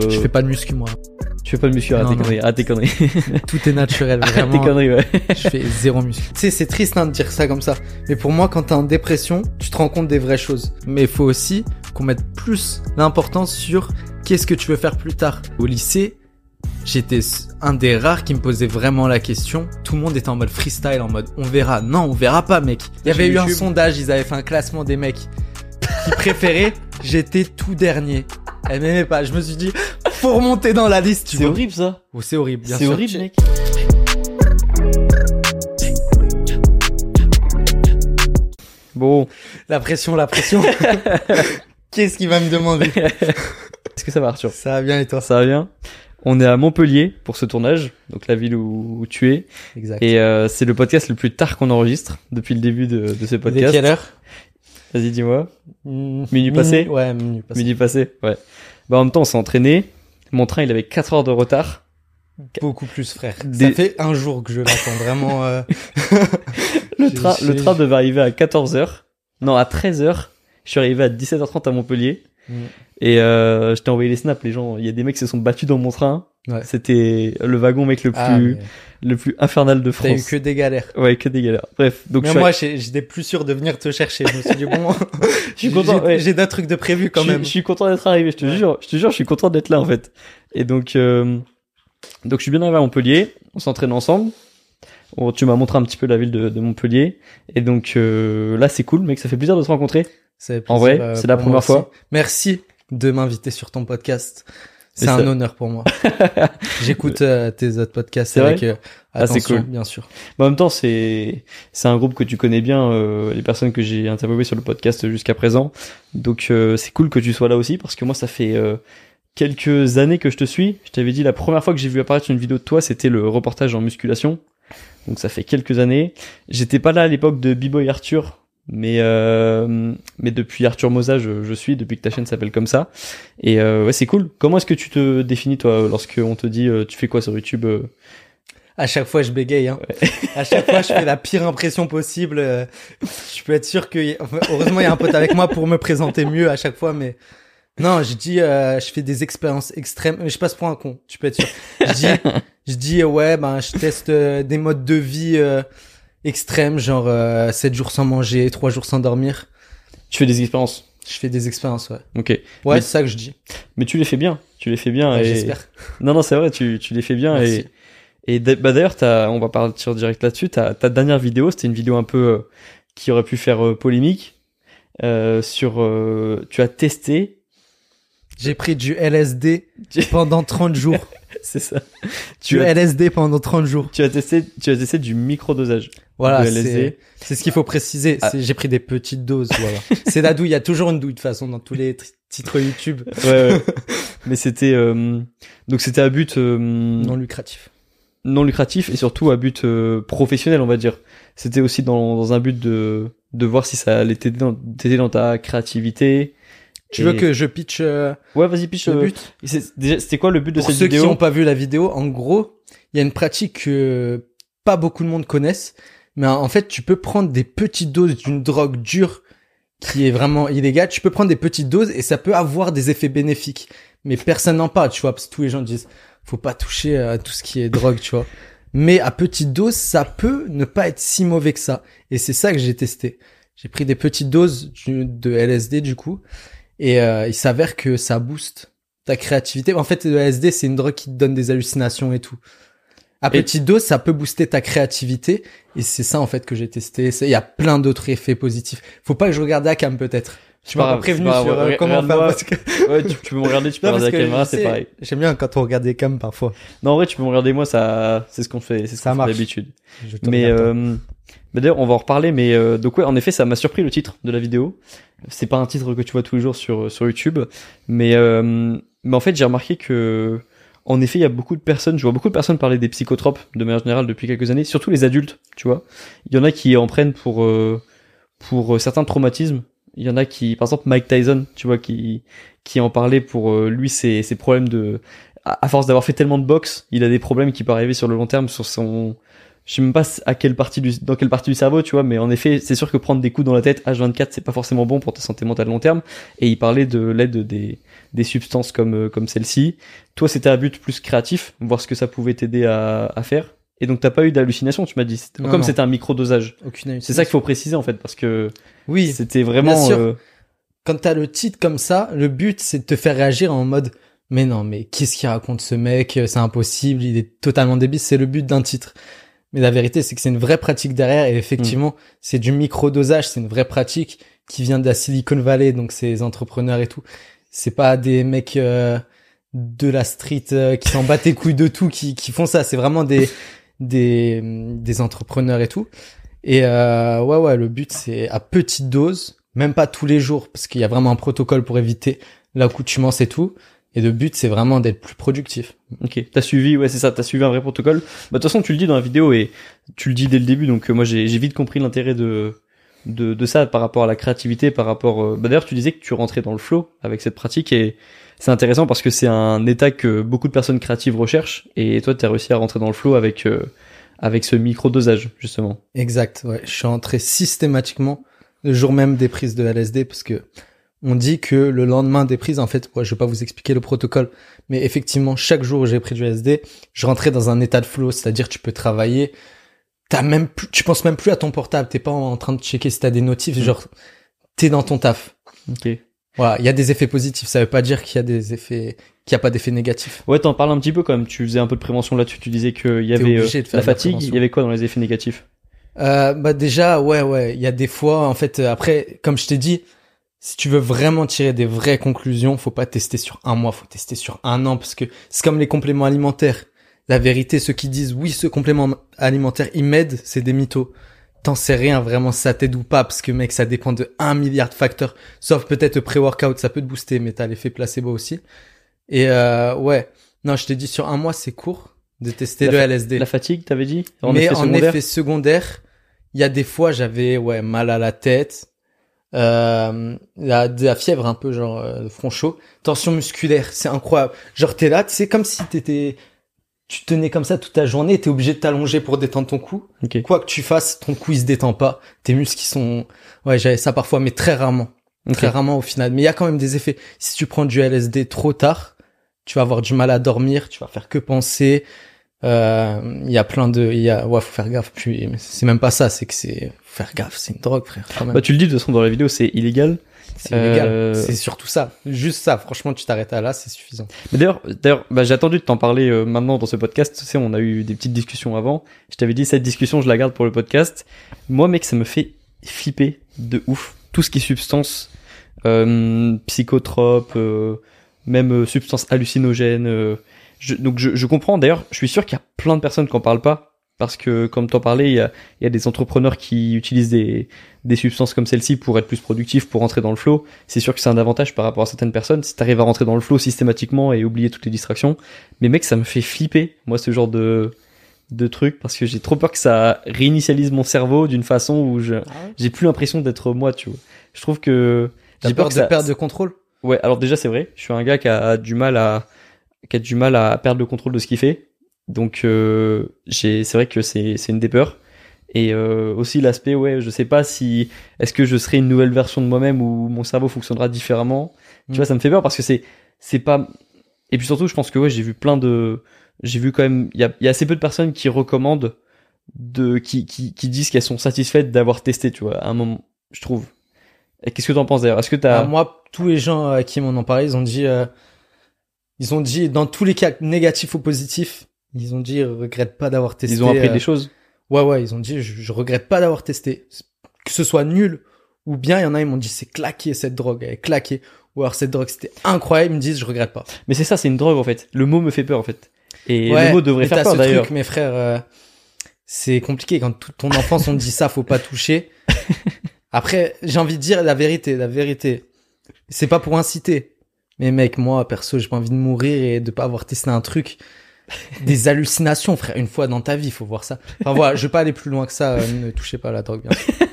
Je fais pas de muscu moi. Tu fais pas de muscu, arrête tes conneries, arrête tes conneries. Tout est naturel, Arrête tes vraiment. conneries, ouais. Je fais zéro muscu. Tu sais, c'est triste hein, de dire ça comme ça. Mais pour moi, quand t'es en dépression, tu te rends compte des vraies choses. Mais il faut aussi qu'on mette plus l'importance sur qu'est-ce que tu veux faire plus tard. Au lycée, j'étais un des rares qui me posait vraiment la question. Tout le monde était en mode freestyle, en mode on verra. Non, on verra pas, mec. Il y avait eu un sondage, ils avaient fait un classement des mecs qui préféraient. J'étais tout dernier. Elle m'aimait pas. Je me suis dit, faut remonter dans la liste. C'est horrible ça. Oh, c'est horrible, bien C'est sûr. horrible, mec. Bon, La pression, la pression. Qu'est-ce qu'il va me demander? Est-ce que ça va, Arthur? Ça va bien et toi? Ça va bien. On est à Montpellier pour ce tournage, donc la ville où, où tu es. Exact. Et euh, c'est le podcast le plus tard qu'on enregistre depuis le début de, de ce Dès podcast. quelle heure? Vas-y, dis-moi. Mmh, Minuit passé Ouais, minuit passé. Midi passé, ouais. Bah en même temps, on s'est entraîné. Mon train, il avait 4 heures de retard. Beaucoup plus, frère. Des- Ça fait un jour que je l'attends, vraiment. euh, Le train, le train devait arriver à 14h. Non, à 13h. Je suis arrivé à 17h30 à Montpellier. Mm. Et euh, je t'ai envoyé les snaps, les gens. Il y a des mecs qui se sont battus dans mon train. Ouais. C'était le wagon mec le plus, Ah, mais le plus infernal de T'as eu France. que des galères. Ouais, que des galères. Bref, donc Mais moi, j'étais plus sûr de venir te chercher. Je me suis dit, bon, je suis content. j'ai ouais. d'autres trucs de prévu quand même. je suis content d'être arrivé. Je te Ouais. jure, je te jure, je suis content d'être là en fait. Et donc, euh, donc je suis bien arrivé à Montpellier. On s'entraîne ensemble. On- tu m'as montré un petit peu la ville de, de Montpellier. Et donc euh, là, c'est cool, mec. Ça fait plaisir de se rencontrer. En vrai, euh, c'est la première fois. Merci de m'inviter sur ton podcast. C'est un ça- honneur pour moi. J'écoute euh, tes autres podcasts avec euh, Ah, attention, cool. bien sûr. Mais en même temps, c'est c'est un groupe que tu connais bien, euh, les personnes que j'ai interviewées sur le podcast jusqu'à présent. Donc euh, c'est cool que tu sois là aussi parce que moi, ça fait euh, quelques années que je te suis. Je t'avais dit la première fois que j'ai vu apparaître une vidéo de toi, c'était le reportage en musculation. Donc ça fait quelques années. J'étais pas là à l'époque de B-Boy Arthur, mais euh, mais depuis Arthur Mosa, je, je suis depuis que ta chaîne s'appelle comme ça. Et euh, ouais, c'est cool. Comment est-ce que tu te définis toi lorsque on te dit euh, tu fais quoi sur YouTube euh À chaque fois, je bégaye. Hein. À chaque fois, je fais la pire impression possible. euh, Je peux être sûr que, heureusement, il y a un pote avec moi pour me présenter mieux à chaque fois. Mais non, je dis, euh, je fais des expériences extrêmes. Mais je passe pour un con. Tu peux être sûr. Je dis, je dis, ouais, ben, je teste euh, des modes de vie euh, extrêmes, genre euh, 7 jours sans manger, 3 jours sans dormir. Tu fais des expériences. Je fais des expériences, ouais. Ok. Ouais, Mais- c'est ça que je dis. Mais tu les fais bien, tu les fais bien. Ouais, et... J'espère. Non, non, c'est vrai, tu, tu les fais bien. Merci. Et, et bah, d'ailleurs, t'as- on va partir direct là-dessus. Ta, ta dernière vidéo, c'était une vidéo un peu euh, qui aurait pu faire euh, polémique. Euh, sur, euh, tu as testé, J'ai pris du LSD pendant 30 jours. c'est ça. Du Tu as, LSD pendant 30 jours. tu as testé, tu as testé du microdosage. Voilà, c'est c'est ce qu'il faut préciser. Ah. J'ai pris des petites doses. Voilà. c'est la douille. Il y a toujours une douille de toute façon dans tous les titres YouTube Ouais, ouais. Mais c'était, euh, donc c'était à but euh, non lucratifs. non lucratif et surtout à but euh, professionnel, on va dire. C'était aussi dans, dans un but de, de voir si ça allait t'aider dans, t'aider dans ta créativité. Tu Et- veux que je pitch euh, Ouais, vas-y, pitch le euh, but? C'était quoi le but de Pour cette ceux vidéo? qui n'ont pas vu la vidéo, en gros, il y a une pratique que pas beaucoup de monde connaissent, mais en fait, tu peux prendre des petites doses d'une drogue dure qui est vraiment illégale. Tu peux prendre des petites doses et ça peut avoir des effets bénéfiques, mais personne n'en parle, tu vois, parce que tous les gens disent faut pas toucher à tout ce qui est drogue, tu vois. Mais à petite dose, ça peut ne pas être si mauvais que ça. Et c'est ça que j'ai testé. J'ai pris des petites doses de LSD du coup, et euh, il s'avère que ça booste ta créativité. En fait, le LSD, c'est une drogue qui te donne des hallucinations et tout. À Et- petite dose, ça peut booster ta créativité, et c'est ça en fait que j'ai testé. Il y a plein d'autres effets positifs. Faut pas que je regarde Akam peut-être. Tu m'as prévenu pas sur euh, comment faire Regarde-moi. parce que... Ouais, tu, tu peux me regarder, tu peux Non, regarder la que caméra, c'est pareil. J'aime bien quand on regarde des cams parfois. Non, en vrai, tu peux me regarder moi, ça, c'est ce qu'on fait, c'est ce qu'on fait d'habitude. Mais euh, bah d'ailleurs, on va en reparler. Mais euh, donc ouais, en effet, ça m'a surpris le titre de la vidéo. C'est pas un titre que tu vois tous les jours sur sur YouTube, mais euh, mais en fait, j'ai remarqué que en effet, il y a beaucoup de personnes. Je vois beaucoup de personnes parler des psychotropes de manière générale depuis quelques années, surtout les adultes. Tu vois, il y en a qui en prennent pour euh, pour euh, certains traumatismes. Il y en a qui, par exemple, Mike Tyson, tu vois, qui qui en parlait pour euh, lui ses ses problèmes de à force d'avoir fait tellement de boxe, il a des problèmes qui peuvent arriver sur le long terme sur son je sais même pas à quelle partie du, dans quelle partie du cerveau, tu vois, mais en effet, c'est sûr que prendre des coups dans la tête H24, c'est pas forcément bon pour ta santé mentale long terme. Et il parlait de l'aide des, des substances comme, euh, comme celle-ci. Toi, c'était un but plus créatif, voir ce que ça pouvait t'aider à, à faire. Et donc, t'as pas eu d'hallucination, tu m'as dit. Non, Comme c'était un micro-dosage. Aucune C'est ça qu'il faut préciser, en fait, parce que Oui, c'était vraiment, Bien sûr. euh, quand t'as le titre comme ça, le but c'est de te faire réagir en mode mais non, mais qu'est-ce qu'il raconte ce mec? C'est impossible, il est totalement débile. C'est le but d'un titre. Mais la vérité, c'est que c'est une vraie pratique derrière et effectivement, c'est du micro-dosage, c'est une vraie pratique qui vient de la Silicon Valley, donc ces entrepreneurs et tout. C'est pas des mecs euh, de la street euh, qui s'en battent les couilles de tout qui, qui font ça. C'est vraiment des, des, des entrepreneurs et tout. Et euh, ouais, ouais, le but c'est à petite dose, même pas tous les jours, parce qu'il y a vraiment un protocole pour éviter l'accoutumance et tout. Et le but c'est vraiment d'être plus productif. Ok, t'as suivi, ouais, c'est ça, t'as suivi un vrai protocole. Bah, de toute façon, tu le dis dans la vidéo et tu le dis dès le début, donc euh, moi j'ai j'ai vite compris l'intérêt de, de de ça par rapport à la créativité, par rapport. euh, Bah, d'ailleurs, tu disais que tu rentrais dans le flow avec cette pratique et c'est intéressant parce que c'est un état que beaucoup de personnes créatives recherchent et toi, t'as réussi à rentrer dans le flow avec euh, avec ce micro dosage justement. Exact, ouais. Je suis entré systématiquement le jour même des prises de LSD parce que on dit que le lendemain des prises, en fait, ouais, je vais pas vous expliquer le protocole, mais effectivement, chaque jour où j'ai pris du LSD, je rentrais dans un état de flow, c'est-à-dire tu peux travailler, t'as même plus, tu penses même plus à ton portable, t'es pas en train de checker si t'as des notifs, Mm. genre, t'es dans ton taf. Ok. Voilà, il y a des effets positifs, ça veut pas dire qu'il y a des effets, qu'il y a pas d'effets négatifs. Ouais, t'en parles un petit peu quand même. Tu faisais un peu de prévention là-dessus. Tu disais qu'il y avait euh, la fatigue. Il y avait quoi dans les effets négatifs? Euh, bah déjà, ouais, ouais, il y a des fois, en fait, après, comme je t'ai dit, si tu veux vraiment tirer des vraies conclusions, faut pas tester sur un mois, faut tester sur un an, parce que c'est comme les compléments alimentaires. La vérité, ceux qui disent oui, ce complément alimentaire, il m'aide, c'est des mythos. T'en sais rien vraiment ça t'aide ou pas, parce que mec, ça dépend de un milliard de facteurs. Sauf peut-être le pré-workout, ça peut te booster, mais t'as l'effet placebo aussi. Et euh, ouais, non, je t'ai dit sur un mois, c'est court de tester La le LSD. La fatigue, t'avais dit? En mais effet en effet secondaire, il y a des fois j'avais ouais mal à la tête, euh, la, de la fièvre un peu genre euh, front chaud, tension musculaire, c'est incroyable. Genre t'es là, c'est comme si t'étais, tu tenais comme ça toute ta journée, t'es obligé de t'allonger pour détendre ton cou. Ok. Quoi que tu fasses, ton cou il se détend pas, tes muscles ils sont, ouais j'avais ça parfois, mais très rarement, très rarement au final. Mais il y a quand même des effets. Si tu prends du LSD trop tard, tu vas avoir du mal à dormir, tu vas faire que penser. Euh, Il y a plein de, il y a, ouais, faut faire gaffe. Puis c'est même pas ça, c'est que c'est faut faire gaffe, c'est une drogue, frère. Quand même. Bah, tu le dis de toute façon dans la vidéo, c'est illégal. c'est illégal. euh, C'est surtout ça, juste ça. Franchement, tu t'arrêtes à là, c'est suffisant. Mais d'ailleurs, d'ailleurs, bah, j'ai attendu de t'en parler euh, maintenant dans ce podcast. Tu sais, on a eu des petites discussions avant. Je t'avais dit cette discussion, je la garde pour le podcast. Moi, mec, ça me fait flipper de ouf. Tout ce qui est substance, euh, psychotrope, euh, même substance hallucinogène. Je, donc, je, je comprends. D'ailleurs, je suis sûr qu'il y a plein de personnes qui en parlent pas. Parce que, comme t'en parlais, il y a, il y a des entrepreneurs qui utilisent des, des substances comme celle-ci pour être plus productifs, pour rentrer dans le flow. C'est sûr que c'est un avantage par rapport à certaines personnes si t'arrives à rentrer dans le flow systématiquement et oublier toutes les distractions. Mais mec, ça me fait flipper, moi, ce genre de, de truc, parce que j'ai trop peur que ça réinitialise mon cerveau d'une façon où je, j'ai plus l'impression d'être moi, tu vois. Je trouve que, j'ai peur que de ça- perdre de contrôle? Ouais, alors déjà c'est vrai, je suis un gars qui a du mal à qui a du mal à perdre le contrôle de ce qu'il fait. Donc euh, j'ai c'est vrai que c'est une des peurs et euh, aussi l'aspect ouais, je sais pas si est-ce que je serai une nouvelle version de moi-même ou mon cerveau fonctionnera différemment. Mm. Tu vois, ça me fait peur parce que c'est c'est pas et puis surtout je pense que ouais, j'ai vu plein de j'ai vu quand même il y a il y a assez peu de personnes qui recommandent de qui qui qui disent qu'elles sont satisfaites d'avoir testé, tu vois, à un moment, je trouve. Et qu'est-ce que t'en penses d'ailleurs? Est-ce que t'as Ah, Moi, tous les gens à qui m'en ont parlé, ils ont dit, euh, ils ont dit dans tous les cas négatifs ou positifs, ils ont dit, ils regrettent pas d'avoir testé. ils ont appris euh, des choses Ouais, ouais, ils ont dit, je, je regrette pas d'avoir testé. Que ce soit nul Ou bien il y en a, ils m'ont dit c'est claqué cette drogue, elle est claquée. Ou alors cette drogue c'était incroyable, ils me disent je regrette pas. Mais c'est ça, c'est une drogue en fait. Le mot me fait peur en fait. Et Ouais, le mot devrait faire peur d'ailleurs. mes frères, euh, c'est compliqué quand toute ton enfance on te dit ça, faut pas toucher. Après, j'ai envie de dire la vérité, la vérité. C'est pas pour inciter. Mais mec, moi, perso, j'ai pas envie de mourir et de pas avoir testé un truc. Des hallucinations, frère. Une fois dans ta vie, faut voir ça. Enfin voilà, je vais pas aller plus loin que ça. euh, ne touchez pas à la drogue, bien sûr.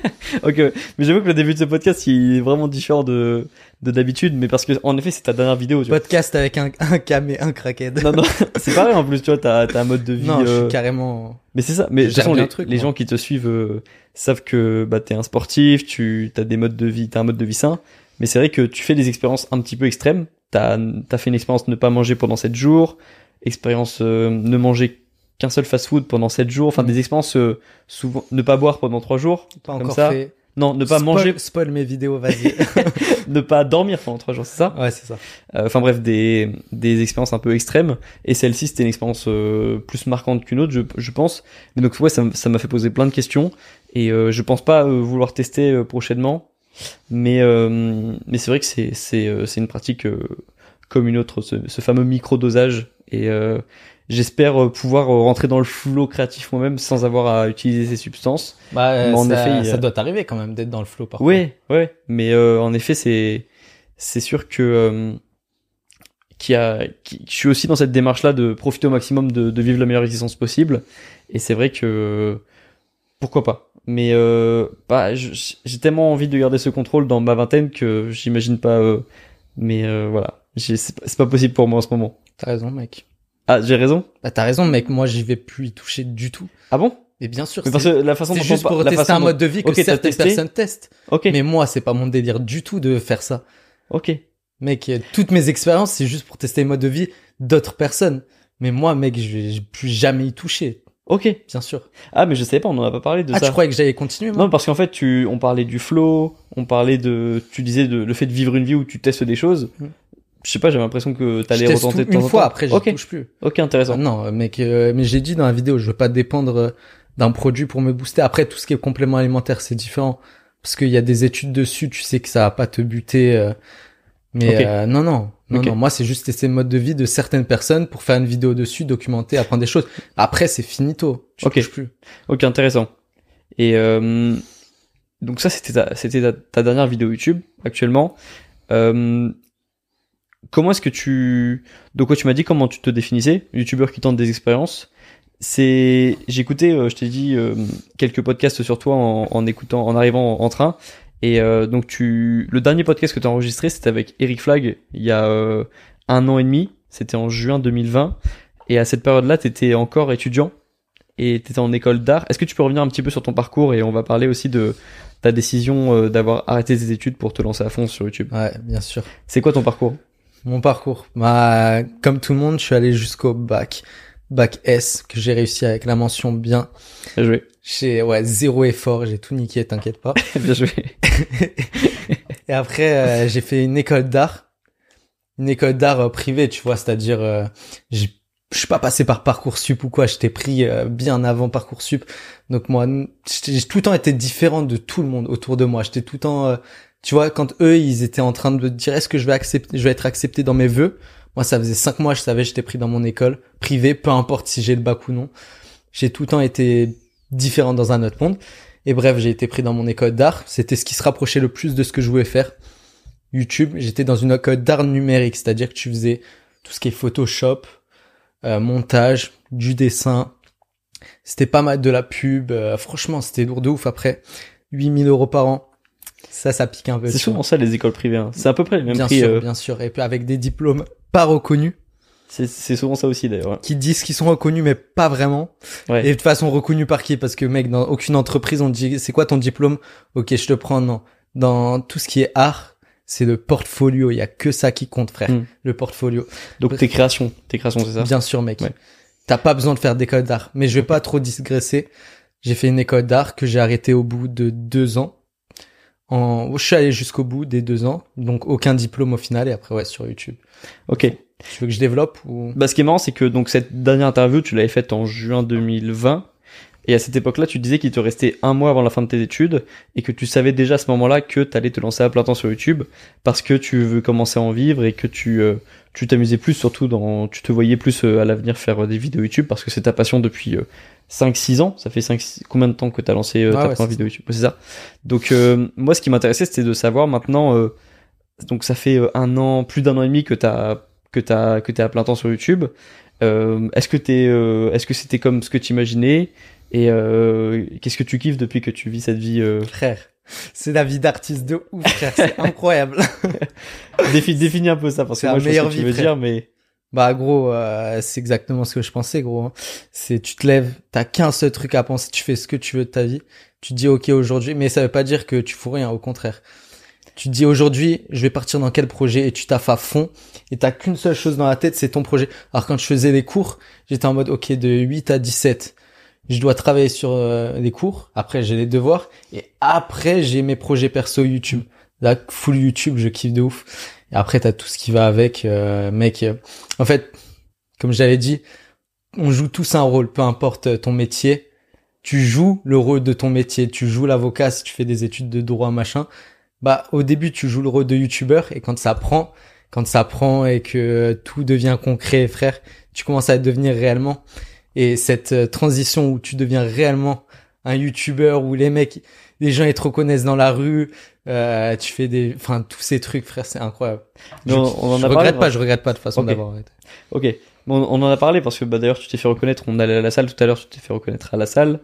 Ok, mais j'avoue que le début de ce podcast il est vraiment différent de de d'habitude, mais parce que en effet c'est ta dernière vidéo. Tu vois. Podcast avec un, un cam et un crackhead. Non non, c'est pareil en plus tu vois, t'as t'as un mode de vie. Non, je euh, suis carrément. Mais c'est ça. Mais de façon les, truc, gens qui te suivent euh, savent que bah t'es un sportif, tu t'as des modes de vie, t'as un mode de vie sain. Mais c'est vrai que tu fais des expériences un petit peu extrêmes. T'as t'as fait une expérience ne pas manger pendant 7 jours, expérience euh, ne manger qu'un seul fast-food pendant 7 jours, enfin Mm. des expériences euh, souvent ne pas boire pendant 3 jours. Pas Comme encore ça. fait. Non, ne pas Spoil- manger, Spoil mes vidéos, vas-y. ne pas dormir pendant 3 jours, c'est ça? Ouais, c'est ça. Euh, Enfin bref, des, des expériences un peu extrêmes. Et celle-ci, c'était une expérience euh, plus marquante qu'une autre, je, je pense. Mais donc ouais, ça m'a fait poser plein de questions. Et euh, je pense pas euh, vouloir tester euh, prochainement. Mais, euh, mais c'est vrai que c'est c'est euh, c'est une pratique euh, comme une autre, ce, ce fameux micro-dosage. Et euh, j'espère pouvoir rentrer dans le flow créatif moi-même sans avoir à utiliser ces substances. Bah, Mais en ça, effet, ça doit t'arriver quand même d'être dans le flow parfois. Ouais, ouais. Mais euh, en effet, c'est c'est sûr que euh, qu'il y a, qui- je suis aussi dans cette démarche-là de profiter au maximum de, de vivre la meilleure existence possible. Et c'est vrai que pourquoi pas. Mais euh, bah, j'ai tellement envie de garder ce contrôle dans ma vingtaine que j'imagine pas. euh, mais euh, voilà, c'est pas, possible pour moi en ce moment. T'as raison, mec. Ah, j'ai raison? Bah, t'as raison, mec. Moi, j'y vais plus y toucher du tout. Ah bon? Mais bien sûr, Mais parce c'est que la façon c'est juste pour la tester façon un mode de vie que Ok, t'as certaines personnes testent. Ok, Mais moi, c'est pas mon délire du tout de faire ça. ok. Mec, toutes mes expériences, c'est juste pour tester les modes de vie d'autres personnes. Mais moi, mec, je vais plus jamais y toucher. Ok. Bien sûr. Ah, mais je savais pas, on en a pas parlé de Ah, ça. tu croyais que j'allais continuer, moi? Non, parce qu'en fait, tu, on parlait du flow, on parlait de, tu disais de, le fait de vivre une vie où tu testes des choses. Mm. Je sais pas, j'avais l'impression que t'allais retenter tout de temps une en fois, temps. après, je Ok, touche plus. ok, intéressant. Ah non, mec, euh, mais j'ai dit dans la vidéo, je veux pas dépendre euh, d'un produit pour me booster. Après, tout ce qui est complément alimentaire, c'est différent. Parce qu'il y a des études dessus, tu sais que ça va pas te buter. euh, mais euh, non, non, non, non. Moi, c'est juste tester le mode de vie de certaines personnes pour faire une vidéo dessus, documenter, apprendre des choses. Après, c'est finito. Tu Ok. plus. Ok, intéressant. Et euh, donc ça, c'était ta, c'était ta, ta dernière vidéo YouTube actuellement. Euh, comment est-ce que tu, donc quoi tu m'as dit comment tu te définissais, youtubeur qui tente des expériences. C'est, écouté, euh, je t'ai dit quelques podcasts sur toi en, en écoutant, en arrivant en, en train. Et euh, donc tu, le dernier podcast que tu as enregistré, c'était avec Eric Flag il y a euh, un an et demi. C'était en juin 2020. Et à cette période-là, t'étais encore étudiant et t'étais en école d'art. Est-ce que tu peux revenir un petit peu sur ton parcours et on va parler aussi de ta décision euh, d'avoir arrêté tes études pour te lancer à fond sur YouTube? Ouais, bien sûr. C'est quoi ton parcours? Mon parcours? Bah, comme tout le monde, je suis allé jusqu'au bac. Bac S, que j'ai réussi avec la mention bien. Bien joué. J'ai, ouais, zéro effort, j'ai tout niqué, t'inquiète pas. Bien joué. Et après, euh, j'ai fait une école d'art. Une école d'art euh, privée, tu vois, c'est-à-dire, euh, je suis pas passé par Parcoursup ou quoi, j'étais pris euh, bien avant Parcoursup. Donc moi, j'ai tout le temps été différent de tout le monde autour de moi. J'étais tout le temps, tu vois, quand eux, ils étaient en train de me dire, est-ce que je vais accepter, je vais être accepté dans mes vœux. Moi, ça faisait cinq mois, je savais, j'étais pris dans mon école privée, peu importe si j'ai le bac ou non. J'ai tout le temps été différent dans un autre monde. Et bref, j'ai été pris dans mon école d'art. C'était ce qui se rapprochait le plus de ce que je voulais faire. YouTube, j'étais dans une école d'art numérique, c'est-à-dire que tu faisais tout ce qui est Photoshop, euh, montage, du dessin. C'était pas mal de la pub. euh, franchement, c'était lourd de ouf. Après, 8000 euros par an. Ça, ça pique un peu. C'est souvent ça les écoles privées. hein. C'est à peu près le même Bien prix. sûr, euh, bien sûr. Et puis avec des diplômes pas reconnus, C'est souvent ça aussi d'ailleurs. ouais. qui disent qu'ils sont reconnus, mais pas vraiment. Ouais. Et de toute façon, reconnus par qui? Parce que mec, dans aucune entreprise, on te dit, c'est quoi ton diplôme? Ok, je te prends. Non. Dans tout ce qui est art, c'est le portfolio. Il y a que ça qui compte, frère. Hmm. Le portfolio. Donc tes créations, tes créations, c'est ça? Bien sûr, mec. Ouais. T'as pas besoin de faire d'école d'art. Mais je vais pas trop digresser. J'ai fait une école d'art que j'ai arrêtée au bout de deux ans. En... Je suis allé jusqu'au bout des deux ans. Donc aucun diplôme au final. Et après, ouais, sur YouTube. Ok. Tu veux que je développe ou... Bah, ce qui est marrant, c'est que donc cette dernière interview, tu l'avais faite en juin 2020. Et à cette époque-là, tu disais qu'il te restait un mois avant la fin de tes études et que tu savais déjà à ce moment-là que tu allais te lancer à plein temps sur YouTube parce que tu veux commencer à en vivre et que tu euh, tu t'amusais plus surtout dans tu te voyais plus euh, à l'avenir faire euh, des vidéos YouTube parce que c'est ta passion depuis 5 6 ans, ça fait 5 combien de temps que tu as lancé Ah ta ouais, première vidéo YouTube? C'est ça. Donc moi ce qui m'intéressait c'était de savoir maintenant donc ça fait un an plus d'un an et demi que tu as que t'as que t'es à plein temps sur YouTube. Euh, est-ce que t'es, euh, est-ce que c'était comme ce que tu imaginais et euh, qu'est-ce que tu kiffes depuis que tu vis cette vie euh... Frère, c'est la vie d'artiste de ouf, frère. C'est incroyable. Défi- Définis un peu ça parce que C'est moi je sais ce que tu veux frère. dire, mais Bah gros, euh, c'est exactement ce que je pensais gros. hein. C'est tu te lèves, t'as qu'un seul truc à penser, tu fais ce que tu veux de ta vie. Tu te dis ok aujourd'hui, mais ça veut pas dire que tu fous rien, au contraire. Tu te dis aujourd'hui, je vais partir dans quel projet et tu taffes à fond et t'as qu'une seule chose dans la tête, c'est ton projet. Alors quand je faisais les cours, j'étais en mode ok de 8 à 17, je dois travailler sur euh, les cours, après j'ai les devoirs et après j'ai mes projets perso YouTube. Là full YouTube, je kiffe de ouf. Et après t'as tout ce qui va avec, euh, mec. euh, en fait, comme j'avais dit, on joue tous un rôle, peu importe ton métier. Tu joues le rôle de ton métier. Tu joues l'avocat si tu fais des études de droit, machin. Bah, au début, tu joues le rôle de youtubeur et quand ça prend, quand ça prend et que tout devient concret, frère, tu commences à devenir réellement. Et cette euh, transition où tu deviens réellement un youtubeur où les mecs, les gens ils te reconnaissent dans la rue, euh, tu fais des, enfin tous ces trucs, frère, c'est incroyable. Je, on- on en je a parlé, regrette pas, je regrette pas de façon d'avoir arrêté. ok. Bon, on en a parlé parce que bah, d'ailleurs tu t'es fait reconnaître. On allait à la salle tout à l'heure, tu t'es fait reconnaître à la salle,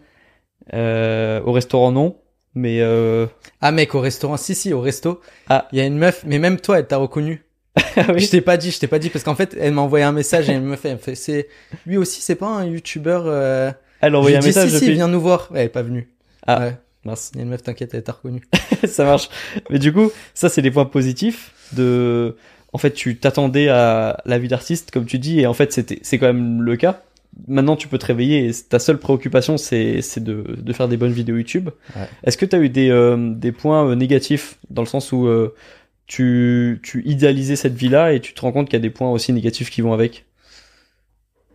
euh, au restaurant non, mais euh... Ah mec, au restaurant, si si, au resto, Ah. il y a une meuf, mais même toi, elle t'a reconnu. oui. Je t'ai pas dit, je t'ai pas dit parce qu'en fait, elle m'a envoyé un message et elle me fait, elle me fait, c'est lui aussi, c'est pas un youtubeur. Euh... Elle a envoyé un dis, message si si, viens nous voir. Ouais, elle est pas venue. Ah. Ouais. Mince. Il y a une meuf, t'inquiète, elle t'a reconnu. ça marche. Mais du coup, ça c'est les points positifs de. En fait, tu t'attendais à la vie d'artiste, comme tu dis, et en fait, c'était, c'est quand même le cas. Maintenant, tu peux te réveiller et ta seule préoccupation, c'est, c'est de, de faire des bonnes vidéos YouTube. Ouais. Est-ce que tu as eu des, euh, des points euh, négatifs dans le sens où euh, tu, tu idéalisais cette vie-là et tu te rends compte qu'il y a des points aussi négatifs qui vont avec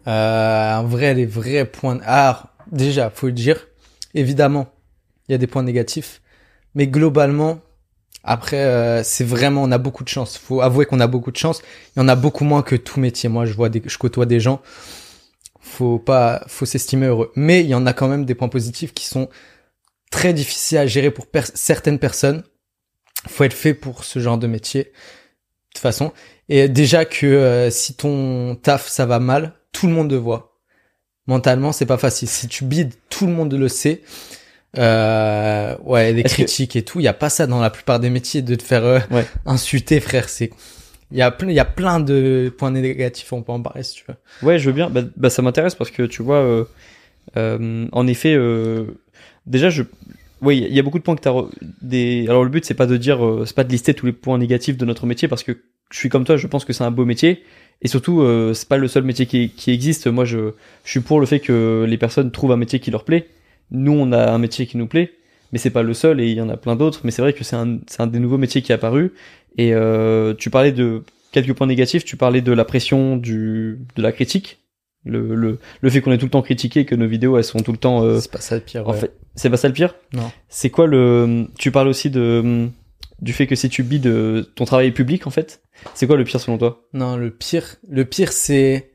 Euh, en vrai, les vrais points. Ah, déjà, faut le dire. Évidemment, il y a des points négatifs, mais globalement, après, euh, c'est vraiment, on a beaucoup de chance. Faut avouer qu'on a beaucoup de chance. Il y en a beaucoup moins que tout métier. Moi, je vois des, je côtoie des gens. Faut pas, faut s'estimer heureux. Mais il y en a quand même des points positifs qui sont très difficiles à gérer pour certaines personnes. Faut être fait pour ce genre de métier. De toute façon. Et déjà que euh, si ton taf ça va mal, tout le monde le voit. Mentalement, c'est pas facile. Si tu bides, tout le monde le sait. Euh, ouais, les que- critiques et tout, il y a pas ça dans la plupart des métiers de te faire euh, Ouais. insulter, frère. C'est il y a plein, il y a plein de points négatifs. On peut en parler si tu veux. Ouais, je veux bien. Bah, bah, ça m'intéresse parce que tu vois, euh, euh, en effet, euh, déjà, je, oui, il y a beaucoup de points que t'as. re- Des. Alors le but, c'est pas de dire, euh, c'est pas de lister tous les points négatifs de notre métier parce que je suis comme toi, je pense que c'est un beau métier et surtout, euh, c'est pas le seul métier qui, qui existe. Moi, je, je suis pour le fait que les personnes trouvent un métier qui leur plaît. Nous, on a un métier qui nous plaît, mais c'est pas le seul et il y en a plein d'autres. Mais c'est vrai que c'est un, un des nouveaux métiers qui est apparu. Et euh, tu parlais de quelques points négatifs. Tu parlais de la pression du, de la critique, le, le, le fait qu'on est tout le temps critiqué, que nos vidéos elles sont tout le temps. euh, c'est pas ça le pire. en ouais. fait, c'est pas ça le pire? Non. C'est quoi le Tu parles aussi de du fait que si tu bides ton travail est public en fait? C'est quoi le pire selon toi? Non, le pire, le pire, c'est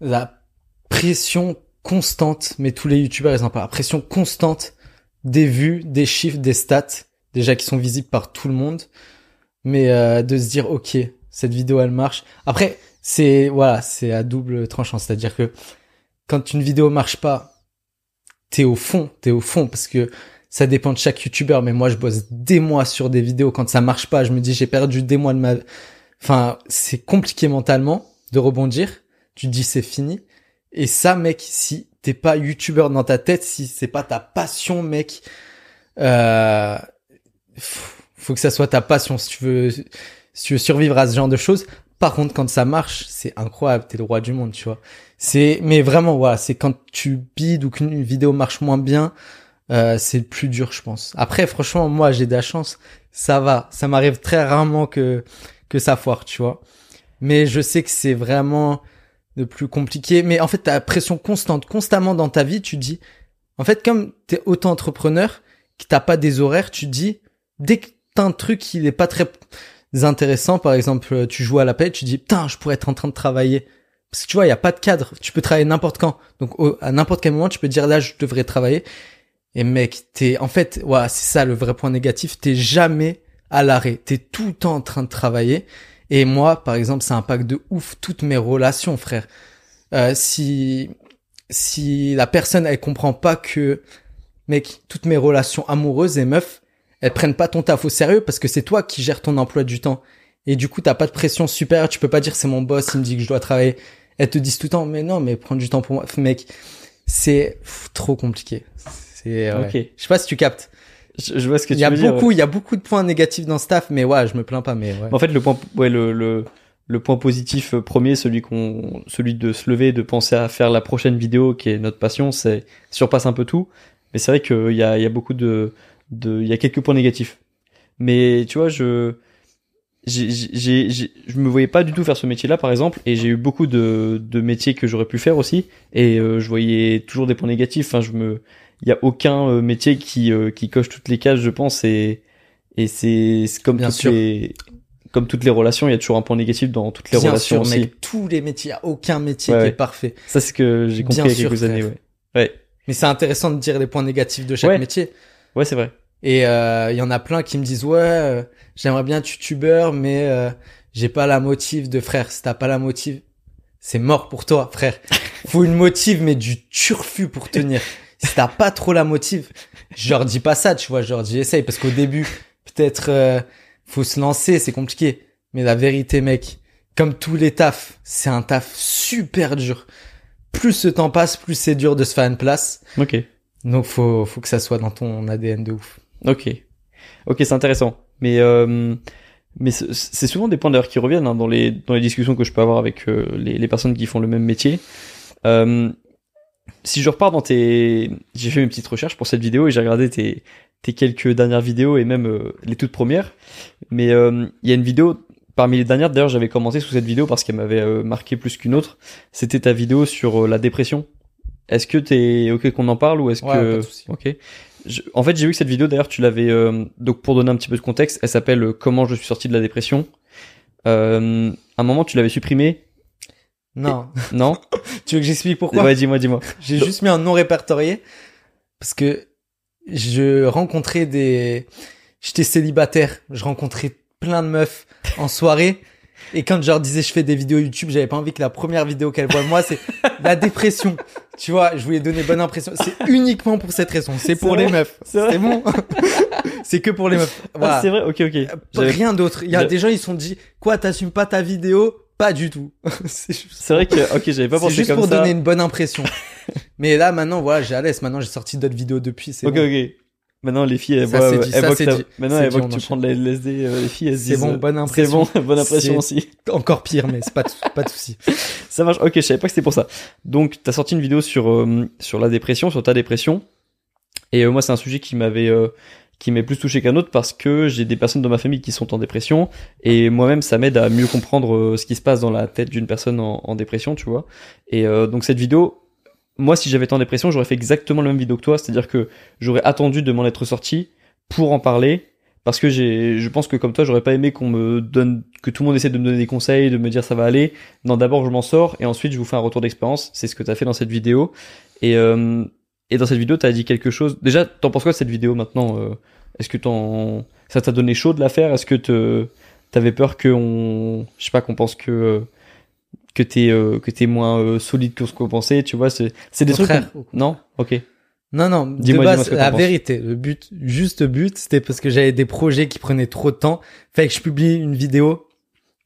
la pression constante. Mais tous les youtubeurs, ils en parlent. La pression constante des vues, des chiffres, des stats, déjà qui sont visibles par tout le monde. Mais euh, de se dire, ok, cette vidéo, elle marche. Après, c'est voilà, c'est à double tranchant. C'est-à-dire que quand une vidéo marche pas, t'es au fond, t'es au fond parce que ça dépend de chaque youtubeur. Mais moi, je bosse des mois sur des vidéos. Quand ça marche pas, je me dis, j'ai perdu des mois de ma Enfin, c'est compliqué mentalement de rebondir. Tu te dis c'est fini. Et ça, mec, si t'es pas youtubeur dans ta tête, si c'est pas ta passion, mec, euh, faut que ça soit ta passion si tu veux, si tu veux survivre à ce genre de choses. Par contre, quand ça marche, c'est incroyable, t'es le roi du monde, tu vois. C'est, mais vraiment, voilà, c'est quand tu bides ou qu'une vidéo marche moins bien, euh, c'est plus dur, je pense. Après, franchement, moi, j'ai de la chance. Ça va. Ça m'arrive très rarement que, que ça foire, tu vois. Mais je sais que c'est vraiment le plus compliqué. Mais en fait, t'as pression constante, constamment dans ta vie, tu dis, En fait, comme t'es auto-entrepreneur, que t'as pas des horaires, tu dis, dès que t'as un truc qui n'est pas très intéressant, par exemple, tu joues à la paix, tu dis, putain, je pourrais être en train de travailler. Parce que tu vois, il y a pas de cadre. Tu peux travailler n'importe quand. Donc, au- à n'importe quel moment, tu peux dire, là, je devrais travailler. Et mec, t'es, en fait, ouais, c'est ça le vrai point négatif. T'es jamais à l'arrêt. T'es tout le temps en train de travailler. Et moi, par exemple, ça impacte de ouf toutes mes relations, frère. Euh, si, si la personne, elle comprend pas que, mec, toutes mes relations amoureuses et meufs, elles prennent pas ton taf au sérieux parce que c'est toi qui gères ton emploi du temps. Et du coup, t'as pas de pression supérieure. Tu peux pas dire c'est mon boss, il me dit que je dois travailler. Elles te disent tout le temps, mais non, mais prends du temps pour moi. Mec, c'est trop compliqué. C'est, ouais. Ok. Je sais pas si tu captes. Je, je vois ce que Il tu y a veux dire. beaucoup, il y a beaucoup de points négatifs dans taf, mais ouais, je me plains pas, mais ouais. En fait, le point, ouais, le, le, le point positif euh, premier, celui qu'on, celui de se lever, de penser à faire la prochaine vidéo, qui est notre passion, c'est surpasse un peu tout. Mais c'est vrai qu'il y a, il y a beaucoup de, de, il y a quelques points négatifs. Mais tu vois, je, je me voyais pas du tout faire ce métier-là, par exemple, et j'ai eu beaucoup de, de métiers que j'aurais pu faire aussi, et euh, je voyais toujours des points négatifs. Enfin, je me, il y a aucun euh, métier qui, euh, qui coche toutes les cases, je pense, et, et c'est, c'est comme Bien toutes sûr. les, comme toutes les relations, il y a toujours un point négatif dans toutes les Bien relations sûr, aussi. mec, tous les métiers, y a aucun métier Ouais, qui ouais. est parfait. Ça, c'est ce que j'ai compris Bien il y a sûr, quelques années, ouais. Ouais, Mais c'est intéressant de dire les points négatifs de chaque métier. ouais, c'est vrai. Et euh, il y en a plein qui me disent ouais, euh, j'aimerais bien être youtubeur, mais euh, j'ai pas la motive de frère. Si t'as pas la motive, c'est mort pour toi, frère. Faut une motive, mais du turfu pour tenir. Si t'as pas trop la motive, je leur dis pas ça, tu vois. Je leur dis essaye parce qu'au début, peut-être euh, faut se lancer, c'est compliqué. Mais la vérité, mec, comme tous les tafs, c'est un taf super dur. Plus le temps passe, plus c'est dur de se faire une place. Ok. Donc faut faut que ça soit dans ton ADN de ouf. Ok. Ok, c'est intéressant. Mais euh, mais c'est souvent des points d'ailleurs qui reviennent hein, dans les dans les discussions que je peux avoir avec euh, les, les personnes qui font le même métier. Euh, si je repars dans tes, j'ai fait mes petites recherches pour cette vidéo et j'ai regardé tes tes quelques dernières vidéos et même euh, les toutes premières. Mais euh, il y a une vidéo parmi les dernières. D'ailleurs, j'avais commenté sous cette vidéo parce qu'elle m'avait marqué plus qu'une autre. C'était ta vidéo sur la dépression. Est-ce que t'es ok qu'on en parle ou est-ce Ouais, que pas de ok je- en fait, j'ai vu que cette vidéo, d'ailleurs, tu l'avais. euh, donc, pour donner un petit peu de contexte, elle s'appelle euh, Comment je suis sorti de la dépression. Euh, à un moment, tu l'avais supprimée. Non. Non? Tu veux que j'explique pourquoi? Ouais, dis-moi, dis-moi. J'ai juste mis un non répertorié parce que je rencontrais des j'étais célibataire, je rencontrais plein de meufs en soirée et quand je leur disais je fais des vidéos YouTube, j'avais pas envie que la première vidéo qu'elles voient de moi c'est la dépression. Tu vois, je voulais donner bonne impression. C'est uniquement pour cette raison, c'est pour les meufs. C'est C'est bon. c'est que pour les meufs. Ah, Voilà. c'est vrai, ok, ok. J'avais- Rien d'autre. Il y a des gens ils se sont dit quoi t'assumes pas ta vidéo? Pas du tout. c'est juste C'est vrai que, ok, j'avais pas c'est pensé juste comme pour ça. donner une bonne impression. Mais là, maintenant, voilà, j'ai à l'aise. Maintenant, j'ai sorti d'autres vidéos depuis. C'est Ok, bon. ok. Maintenant, les filles, elles voient, c'est dit, elles voient que c'est dit. maintenant, C'est elles voient dit, que tu prends de la LSD, euh, les filles, elles C'est disent. bon, euh, bonne C'est impression. bon, bonne impression C'est- aussi. Encore pire, mais c'est pas de, pas de souci. Ça marche. Ok, je savais pas que c'était pour ça. Donc, t'as sorti une vidéo sur euh, sur la dépression, sur ta dépression. Et euh, moi, c'est un sujet qui m'avait euh, qui m'est plus touché qu'un autre parce que j'ai des personnes dans ma famille qui sont en dépression et moi-même, ça m'aide à mieux comprendre euh, ce qui se passe dans la tête d'une personne en, en dépression, tu vois. Et euh, donc cette vidéo, moi, si j'avais été en dépression, j'aurais fait exactement la même vidéo que toi, c'est-à-dire que j'aurais attendu de m'en être sorti pour en parler. Parce que je pense que comme toi, j'aurais pas aimé qu'on me donne, que tout le monde essaie de me donner des conseils, de me dire ça va aller. Non, d'abord je m'en sors et ensuite je vous fais un retour d'expérience. C'est ce que t'as fait dans cette vidéo. Et euh, et dans cette vidéo, t'as dit quelque chose. Déjà, t'en penses quoi de cette vidéo maintenant euh, Est-ce que t'en, ça t'a donné chaud de la faire? Est-ce que t'avais peur que on, je sais pas, qu'on pense que euh, que t'es euh, que t'es moins euh, solide que ce qu'on pensait Tu vois, c'est c'est des trucs. qu'on- Non, ok. Non, non. De base, la vérité, le but, juste but, c'était parce que j'avais des projets qui prenaient trop de temps. Fait que je publie une vidéo.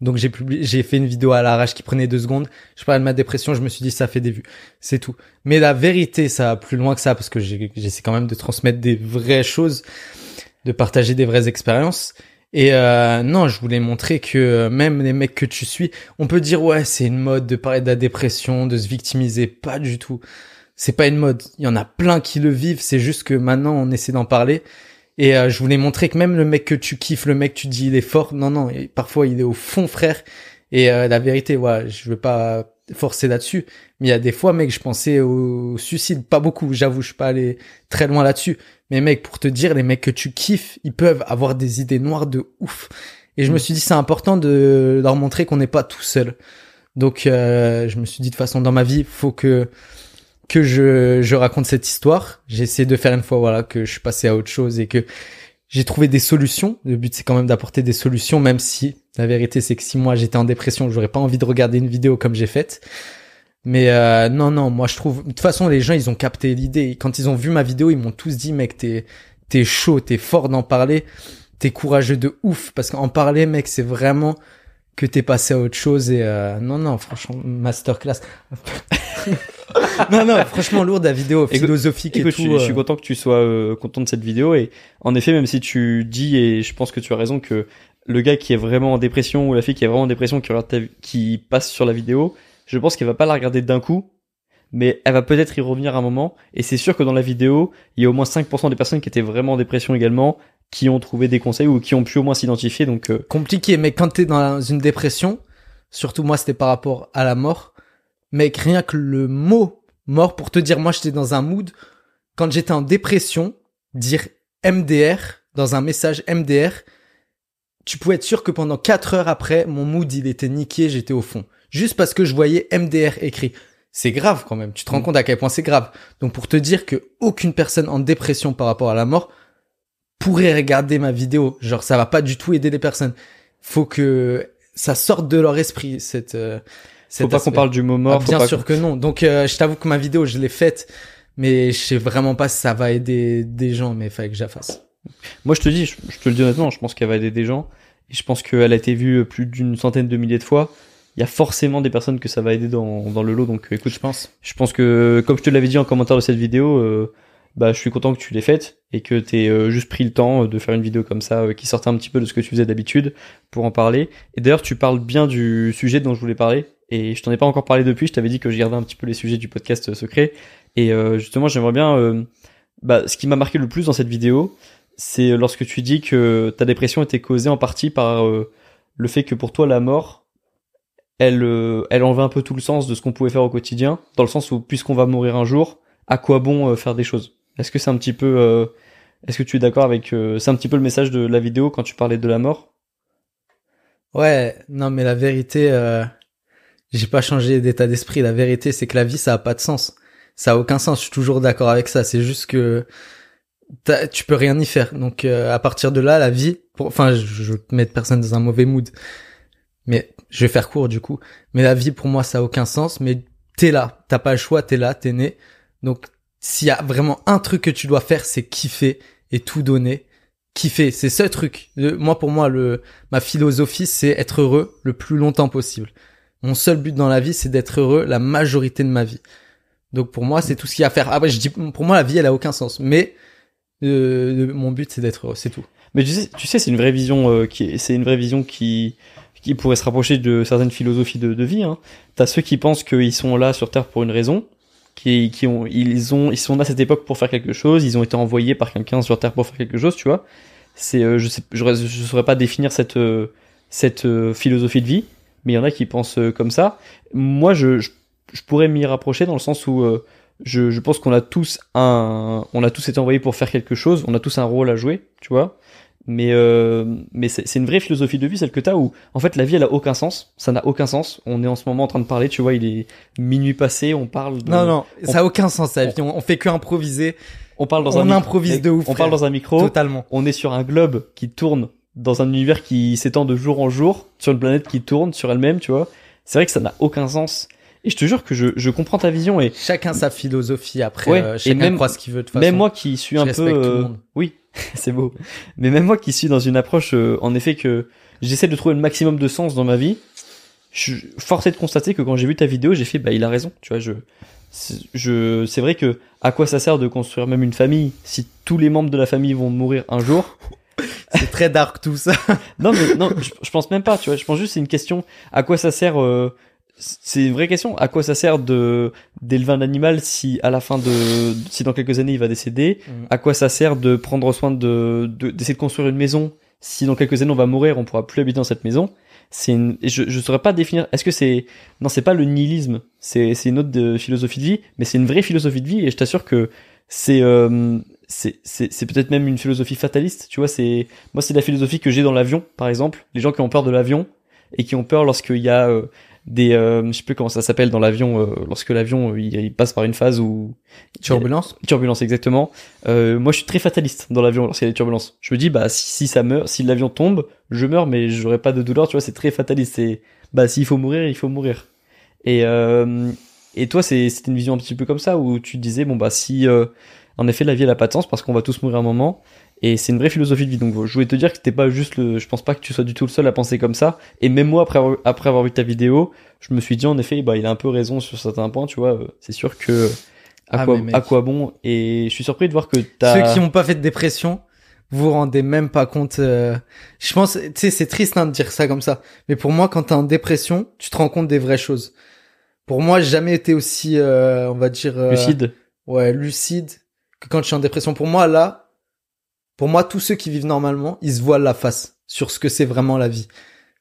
Donc j'ai publié, j'ai fait une vidéo à l'arrache qui prenait deux secondes. Je parlais de ma dépression, je me suis dit ça fait des vues. C'est tout. Mais la vérité, ça va plus loin que ça parce que j'ai- j'essaie quand même de transmettre des vraies choses, de partager des vraies expériences. Et euh, non, je voulais montrer que euh, même les mecs que tu suis, on peut dire ouais, c'est une mode de parler de la dépression, de se victimiser, pas du tout. C'est pas une mode. Il y en a plein qui le vivent. C'est juste que maintenant on essaie d'en parler. Et euh, je voulais montrer que même le mec que tu kiffes, le mec que tu dis il est fort, non non, parfois il est au fond frère. Et euh, la vérité, ouais, je veux pas forcer là-dessus. Mais il y a des fois, mec, je pensais au suicide, pas beaucoup, j'avoue, je suis pas allé très loin là-dessus. Mais mec, pour te dire, les mecs que tu kiffes, ils peuvent avoir des idées noires de ouf. Et je me Mm. suis dit, c'est important de leur montrer qu'on n'est pas tout seul. Donc, euh, je me suis dit, de toute façon, dans ma vie, faut que que je, je raconte cette histoire. J'ai essayé de faire une fois, voilà, que je suis passé à autre chose et que j'ai trouvé des solutions. Le but, c'est quand même d'apporter des solutions, même si la vérité, c'est que si moi j'étais en dépression, j'aurais pas envie de regarder une vidéo comme j'ai faite. Mais euh, non, non, moi je trouve. De toute façon, les gens, ils ont capté l'idée. Quand ils ont vu ma vidéo, ils m'ont tous dit, mec, t'es t'es chaud, t'es fort d'en parler, t'es courageux de ouf. Parce qu'en parler, mec, c'est vraiment que t'es passé à autre chose. Et euh, non, non, franchement, masterclass. non, non, franchement, lourd la vidéo philosophique Écoute, et tout. je suis euh. content que tu sois euh, content de cette vidéo et en effet, même si tu dis et je pense que tu as raison que le gars qui est vraiment en dépression ou la fille qui est vraiment en dépression qui, regarde ta- qui passe sur la vidéo, je pense qu'elle va pas la regarder d'un coup, mais elle va peut-être y revenir un moment. Et c'est sûr que dans la vidéo, il y a au moins 5% des personnes qui étaient vraiment en dépression également, qui ont trouvé des conseils ou qui ont pu au moins s'identifier. Donc euh, compliqué, mais quand t'es dans une dépression, surtout moi c'était par rapport à la mort, mec, rien que le mot mort pour te dire, moi j'étais dans un mood, quand j'étais en dépression, dire MDR dans un message MDR, tu pouvais être sûr que pendant 4 heures après, mon mood il était niqué, j'étais au fond. Juste parce que je voyais MDR écrit. C'est grave quand même, tu te rends Mm. compte à quel point c'est grave. Donc pour te dire que aucune personne en dépression par rapport à la mort pourrait regarder ma vidéo, genre ça va pas du tout aider les personnes. Faut que ça sorte de leur esprit cette euh, faut pas qu'on parle du mot mort. Ah, bien sûr que non. Donc euh, je t'avoue que ma vidéo je l'ai faite, mais je sais vraiment pas si ça va aider des gens, mais il fallait que je la fasse. Moi, je te dis, je, je te le dis honnêtement, je pense qu'elle va aider des gens. Et je pense qu'elle a été vue plus d'une centaine de milliers de fois. Il y a forcément des personnes que ça va aider dans, dans le lot. Donc, euh, écoute, Je pense. je pense que, comme je te l'avais dit en commentaire de cette vidéo, euh, bah, je suis content que tu l'aies faite et que t'aies euh, juste pris le temps de faire une vidéo comme ça, euh, qui sortait un petit peu de ce que tu faisais d'habitude pour en parler. Et d'ailleurs, tu parles bien du sujet dont je voulais parler. Et je t'en ai pas encore parlé depuis. Je t'avais dit que je gardais un petit peu les sujets du podcast euh, secret. Et euh, justement, j'aimerais bien. euh, bah, ce qui m'a marqué le plus dans cette vidéo, c'est lorsque tu dis que ta dépression était causée en partie par euh, le fait que pour toi la mort, elle, euh, elle enlevait un peu tout le sens de ce qu'on pouvait faire au quotidien, dans le sens où puisqu'on va mourir un jour, à quoi bon faire des choses? Est-ce que c'est un petit peu, est-ce que tu es d'accord avec, c'est un petit peu le message de la vidéo quand tu parlais de la mort? Ouais, non mais la vérité, euh, j'ai pas changé d'état d'esprit. La vérité, c'est que la vie, ça a pas de sens. Ça a aucun sens. Je suis toujours d'accord avec ça. C'est juste que tu peux rien y faire. Donc euh, à partir de là, la vie, pour, enfin, je, te mettre personne dans un mauvais mood, mais je vais faire court du coup. Mais la vie, pour moi, ça a aucun sens. Mais t'es là, t'as pas le choix, t'es là, t'es né. Donc s'il y a vraiment un truc que tu dois faire, c'est kiffer et tout donner. Kiffer, c'est ce truc. Moi, pour moi, le ma philosophie, c'est être heureux le plus longtemps possible. Mon seul but dans la vie, c'est d'être heureux la majorité de ma vie. Donc pour moi, c'est tout ce qu'il y a à faire. Ah ouais, je dis, pour moi, la vie, elle a aucun sens. Mais euh, mon but, c'est d'être heureux, c'est tout. Mais tu sais, tu sais, c'est une vraie vision euh, qui, est- c'est une vraie vision qui, pourrait se rapprocher de certaines philosophies de, vie. Hein. T'as ceux qui pensent qu'ils sont là sur Terre pour une raison, qui, qui ont, ils ont, ils sont là à cette époque pour faire quelque chose, ils ont été envoyés par quelqu'un sur Terre pour faire quelque chose, tu vois. C'est, euh, je sais, je, saurais pas définir cette, cette philosophie de vie, mais il y en a qui pensent euh, comme ça. Moi, je, je, je pourrais m'y rapprocher dans le sens où euh, je, je pense qu'on a tous un, on a tous été envoyés pour faire quelque chose, on a tous un rôle à jouer, tu vois. Mais euh, mais c'est c'est une vraie philosophie de vie celle que t'as où en fait la vie elle a aucun sens, ça n'a aucun sens. On est en ce moment en train de parler, tu vois, il est minuit passé, on parle. De, Non, non, on- ça a aucun sens, la vie. On, on fait que improviser On parle dans on un micro- improvise de ouf, On frère. parle dans un micro. totalement. On est sur un globe qui tourne dans un univers qui s'étend de jour en jour, sur une planète qui tourne sur elle-même, tu vois. C'est vrai que ça n'a aucun sens. Et je te jure que je, je comprends ta vision et Chacun sa philosophie après. Ouais, euh, et chacun même- croit ce qu'il veut de façon. même moi qui suis un peu, euh, oui, c'est beau. Mais même moi qui suis dans une approche, euh, en effet, que j'essaie de trouver le maximum de sens dans ma vie. Je suis forcé de constater que quand j'ai vu ta vidéo, j'ai fait, bah, il a raison. Tu vois, je, je, c'est vrai que à quoi ça sert de construire même une famille si tous les membres de la famille vont mourir un jour? C'est très dark tout ça. Non, mais non, je, je pense même pas. Tu vois, je pense juste c'est une question. À quoi ça sert euh, C'est une vraie question. À quoi ça sert de d'élever un animal si à la fin de si dans quelques années il va décéder? Mm. À quoi ça sert de prendre soin de de- d'essayer de construire une maison si dans quelques années on va mourir, on pourra plus habiter dans cette maison? C'est une, je, je saurais pas définir. Est-ce que c'est, non, c'est pas le nihilisme. C'est, c'est une autre de philosophie de vie, mais c'est une vraie philosophie de vie. Et je t'assure que c'est, euh, c'est, c'est, c'est peut-être même une philosophie fataliste. Tu vois, c'est, moi, c'est la philosophie que j'ai dans l'avion, par exemple. Les gens qui ont peur de l'avion et qui ont peur lorsqu'il y a euh, des, euh, je sais plus comment ça s'appelle dans l'avion, euh, lorsque l'avion euh, il, il passe par une phase où Turbulence. turbulence exactement. Euh, moi, je suis très fataliste dans l'avion lorsqu'il y a des turbulences. Je me dis, bah, si, si ça meurt, si l'avion tombe, je meurs, mais j'aurai pas de douleur. Tu vois, c'est très fataliste. C'est, bah, s'il faut mourir, il faut mourir. Et euh, et toi, c'est c'était une vision un petit peu comme ça où tu disais, bon bah, si euh, en effet la vie elle a pas de sens parce qu'on va tous mourir un moment. Et c'est une vraie philosophie de vie. Donc, je voulais te dire que t'es pas juste le. Je pense pas que tu sois du tout le seul à penser comme ça. Et même moi, après avoir, après avoir vu ta vidéo, je me suis dit en effet, bah, il a un peu raison sur certains points. Tu vois, Euh, c'est sûr que à Ah, quoi à quoi bon? Et je suis surpris de voir que t'as. Ceux qui n'ont pas fait de dépression, vous vous rendez même pas compte. euh, Je pense, tu sais, c'est triste hein, de dire ça comme ça. Mais pour moi, quand t'es en dépression, tu te rends compte des vraies choses. Pour moi, j'ai jamais été aussi, euh, on va dire, euh, lucide. ouais, lucide que quand je suis en dépression. Pour moi, là, pour moi, tous ceux qui vivent normalement, ils se voilent la face sur ce que c'est vraiment la vie.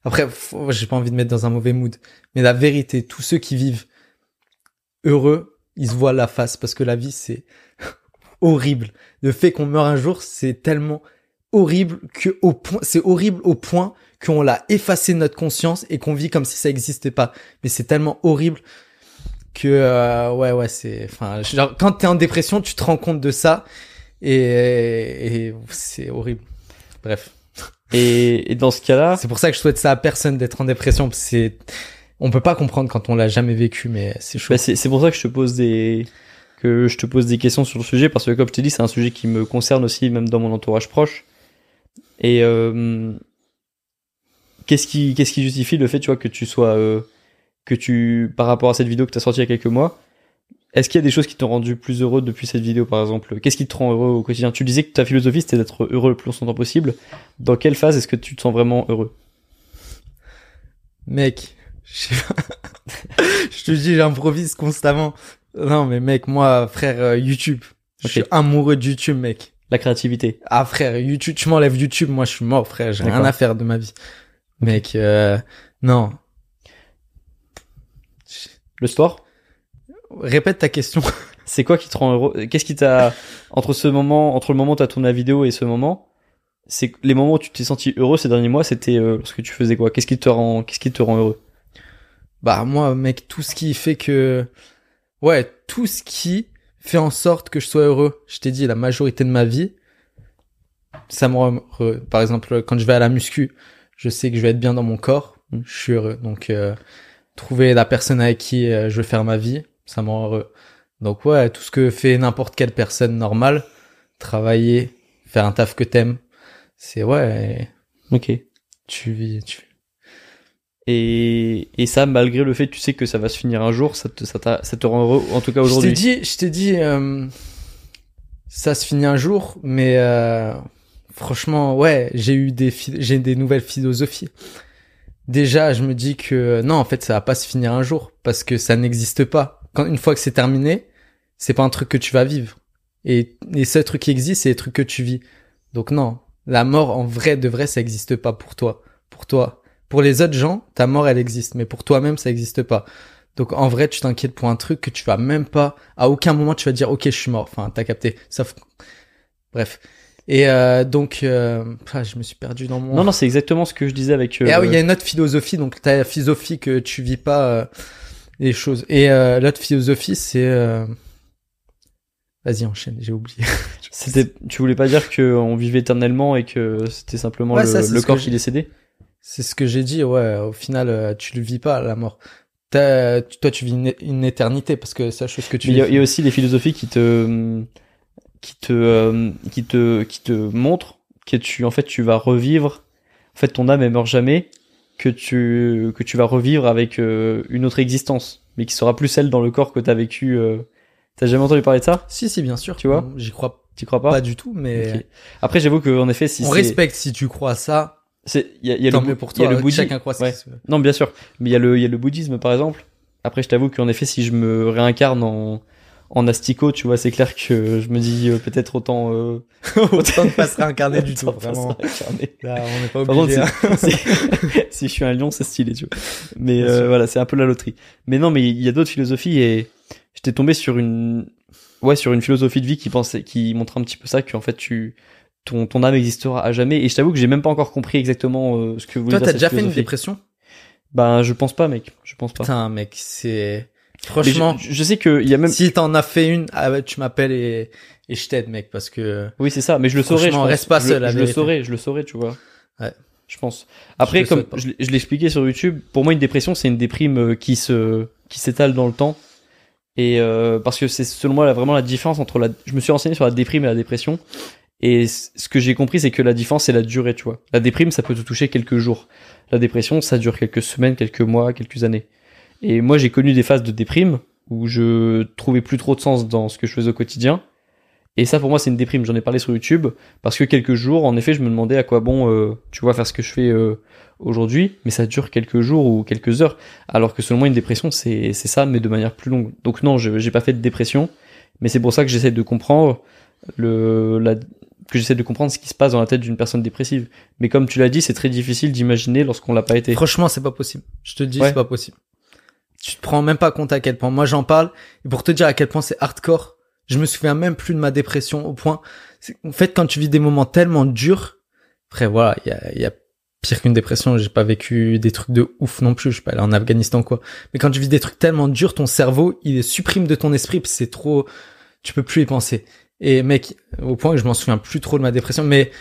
Après, j'ai pas envie de mettre dans un mauvais mood, mais la vérité, tous ceux qui vivent heureux, ils se voilent la face parce que la vie, c'est horrible. Le fait qu'on meurt un jour, c'est tellement horrible que au point, c'est horrible au point qu'on l'a effacé de notre conscience et qu'on vit comme si ça existait pas. Mais c'est tellement horrible que euh, ouais ouais c'est enfin genre quand t'es en dépression tu te rends compte de ça et, et c'est horrible. Bref. Et, et dans ce cas-là, c'est pour ça que je souhaite ça à personne d'être en dépression c'est on peut pas comprendre quand on l'a jamais vécu mais c'est chaud. Bah, c'est c'est pour ça que je te pose des que je te pose des questions sur le sujet parce que comme je t'ai dit, c'est un sujet qui me concerne aussi, même dans mon entourage proche. Et euh, qu'est-ce qui qu'est-ce qui justifie le fait, tu vois, que tu sois euh, que tu par rapport à cette vidéo que tu as sortie il y a quelques mois, est-ce qu'il y a des choses qui t'ont rendu plus heureux depuis cette vidéo par exemple? Qu'est-ce qui te rend heureux au quotidien? Tu disais que ta philosophie c'était d'être heureux le plus longtemps possible. Dans quelle phase est-ce que tu te sens vraiment heureux? Mec je je te dis j'improvise constamment. Non mais mec moi frère euh, YouTube. Je suis amoureux de YouTube mec. La créativité. Ah frère, YouTube, tu m'enlèves YouTube, moi je suis mort frère, j'ai rien à faire de ma vie. Mec, euh, non. Le sport? Répète ta question. C'est quoi qui te rend heureux? Qu'est-ce qui t'a entre ce moment, entre le moment où t'as tourné la vidéo et ce moment, c'est que les moments où tu t'es senti heureux ces derniers mois, c'était euh, lorsque tu faisais quoi? Qu'est-ce qui te rend, qu'est-ce qui te rend heureux? Bah moi mec, tout ce qui fait que... Ouais, tout ce qui fait en sorte que je sois heureux. Je t'ai dit, la majorité de ma vie, ça me rend heureux. Par exemple, quand je vais à la muscu, je sais que je vais être bien dans mon corps, Mm. je suis heureux. Donc, euh, trouver la personne avec qui euh, je veux faire ma vie, ça me rend heureux. Donc ouais, tout ce que fait n'importe quelle personne normale, travailler, faire un taf que t'aimes, c'est ouais, Ok. tu vis, tu... Et, et ça, malgré le fait que tu sais que ça va se finir un jour, ça te, ça, ça te rend heureux, en tout cas Je t'ai aujourd'hui. dit, je t'ai dit, euh, ça se finit un jour, mais euh, franchement, ouais, j'ai eu des, j'ai des nouvelles philosophies. Déjà, je me dis que non, en fait, ça va pas se finir un jour parce que ça n'existe pas. Quand une fois que c'est terminé, c'est pas un truc que tu vas vivre. Et les seuls trucs qui existent, c'est les trucs que tu vis. Donc non, la mort en vrai de vrai, ça existe pas pour toi. Pour toi. Pour les autres gens, ta mort, elle existe, mais pour toi-même, ça existe pas. Donc en vrai, tu t'inquiètes pour un truc que tu vas même pas. À aucun moment, tu vas dire, ok, je suis mort. Enfin, t'as capté. Sauf, bref. Et euh, donc, euh, ah, je me suis perdu dans mon. Non, non, c'est exactement ce que je disais avec. euh, Et ah oui, il y a une autre philosophie. Donc, t'as la philosophie que tu vis pas euh, les choses. Et euh, l'autre philosophie, c'est. euh, Vas-y, enchaîne. J'ai oublié. C'était, tu voulais pas dire que on vivait éternellement et que c'était simplement Ouais, le, ça, corps qui décédait? C'est ce que j'ai dit. Ouais. Au final, euh, tu le vis pas la mort. T'as- toi, tu vis une, une éternité parce que c'est la chose que tu il y, a- vis. il y a aussi les philosophies qui te, qui te, euh, qui te, qui te montrent que tu, en fait, tu vas revivre. En fait, ton âme elle meurt jamais, que tu, que tu vas revivre avec euh, une autre existence, mais qui sera plus celle dans le corps que t'as vécu. Euh... T'as jamais entendu parler de ça? Si, si, bien sûr. Tu vois? J'y crois Tu crois pas, pas du tout, mais. Après, j'avoue que en effet, si on respecte si tu crois à ça. c'est, il y a, y a Tant le, pour il y a le bouddhisme. Chacun croit ce Ouais. qu'il veut. Non, bien sûr. Mais il y a le, il y a le bouddhisme, par exemple. Après, je t'avoue qu'en effet, si je me réincarne en, en asticot, tu vois, c'est clair que je me dis euh, peut-être autant. Euh, Autant ne pas se réincarner du tout, vraiment. Là, on n'est pas Par contre, obligé. hein. si, si- si je suis un lion, c'est stylé, tu vois. Mais euh, voilà, c'est un peu la loterie. Mais non, mais il y a d'autres philosophies et j'étais tombé sur une, ouais, sur une philosophie de vie qui pensait, qui montre un petit peu ça, qu'en fait tu, ton, ton âme existera à jamais. Et je t'avoue que j'ai même pas encore compris exactement euh, ce que vous Toi, t'as déjà fait une dépression? Ben, je pense pas, mec. Je pense pas. Putain, mec, c'est... Franchement, je, je sais qu'il y a même. si t'en as fait une, ah ouais, tu m'appelles et, et je t'aide, mec, parce que... Oui, c'est ça. Mais je le saurais. Je, reste pas je, seul, la Je le saurais. Je le saurais, tu vois. Ouais. Je pense. Après, comme je, je l'expliquais sur YouTube, pour moi, une dépression, c'est une déprime euh, qui se, qui s'étale dans le temps. Et euh, parce que c'est selon moi là, vraiment la différence entre la. Je me suis renseigné sur la déprime et la dépression. Et ce que j'ai compris, c'est que la différence, c'est la durée, tu vois. La déprime, ça peut te toucher quelques jours. La dépression, ça dure quelques semaines, quelques mois, quelques années. Et moi, j'ai connu des phases de déprime où je trouvais plus trop de sens dans ce que je faisais au quotidien. Et ça, pour moi, c'est une déprime. J'en ai parlé sur YouTube parce que quelques jours, en effet, je me demandais à quoi bon, euh, tu vois, faire ce que je fais euh, aujourd'hui, mais ça dure quelques jours ou quelques heures. Alors que selon moi, une dépression, c'est c'est ça, mais de manière plus longue. Donc non, je j'ai pas fait de dépression, mais c'est pour ça que j'essaie de comprendre le la que j'essaie de comprendre ce qui se passe dans la tête d'une personne dépressive. Mais comme tu l'as dit, c'est très difficile d'imaginer lorsqu'on l'a pas été. Franchement, c'est pas possible. Je te dis, Ouais. c'est pas possible. Tu te prends même pas compte à quel point. Moi, j'en parle. Et pour te dire à quel point c'est hardcore, je me souviens même plus de ma dépression au point. En fait, quand tu vis des moments tellement durs, après, voilà, il y a, pire qu'une dépression. J'ai pas vécu des trucs de ouf non plus. Je suis pas allé en Afghanistan, quoi. Mais quand tu vis des trucs tellement durs, ton cerveau, il supprime de ton esprit c'est trop, tu peux plus y penser. Et mec, au point que je m'en souviens plus trop de ma dépression, mais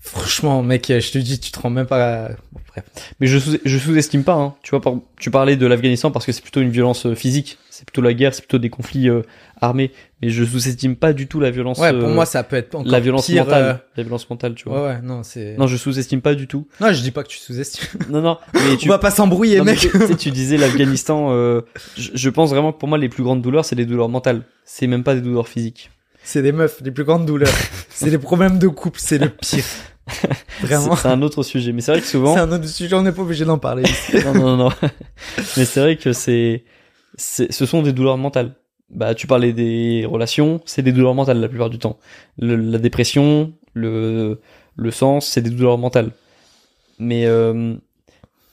franchement, mec, je te dis, tu te rends même pas, bon, bref. Mais je sous- je sous-estime pas. Hein. Tu vois, par- tu parlais de l'Afghanistan parce que c'est plutôt une violence euh, physique. C'est plutôt la guerre, c'est plutôt des conflits euh, armés. Mais je sous-estime pas du tout la violence. Ouais, pour euh, moi, ça peut être encore la violence pire, mentale. euh, La violence mentale, tu vois. Ouais, ouais, non, c'est. Non, je sous-estime pas du tout. Non, je dis pas que tu sous-estimes. Non, non. Mais tu, On va pas s'embrouiller, mec. tu, tu sais, tu disais l'Afghanistan. euh, je, je pense vraiment que pour moi, les plus grandes douleurs, c'est les douleurs mentales. C'est même pas des douleurs physiques. C'est les meufs, les plus grandes douleurs. c'est les problèmes de couple, c'est le pire. Vraiment. C'est un autre sujet. Mais c'est vrai que souvent. C'est un autre sujet, on n'est pas obligé d'en parler. non, non, non. Mais c'est vrai que c'est, c'est, ce sont des douleurs mentales. Bah, tu parlais des relations, c'est des douleurs mentales la plupart du temps. Le- la dépression, le, le sens, c'est des douleurs mentales. Mais, euh,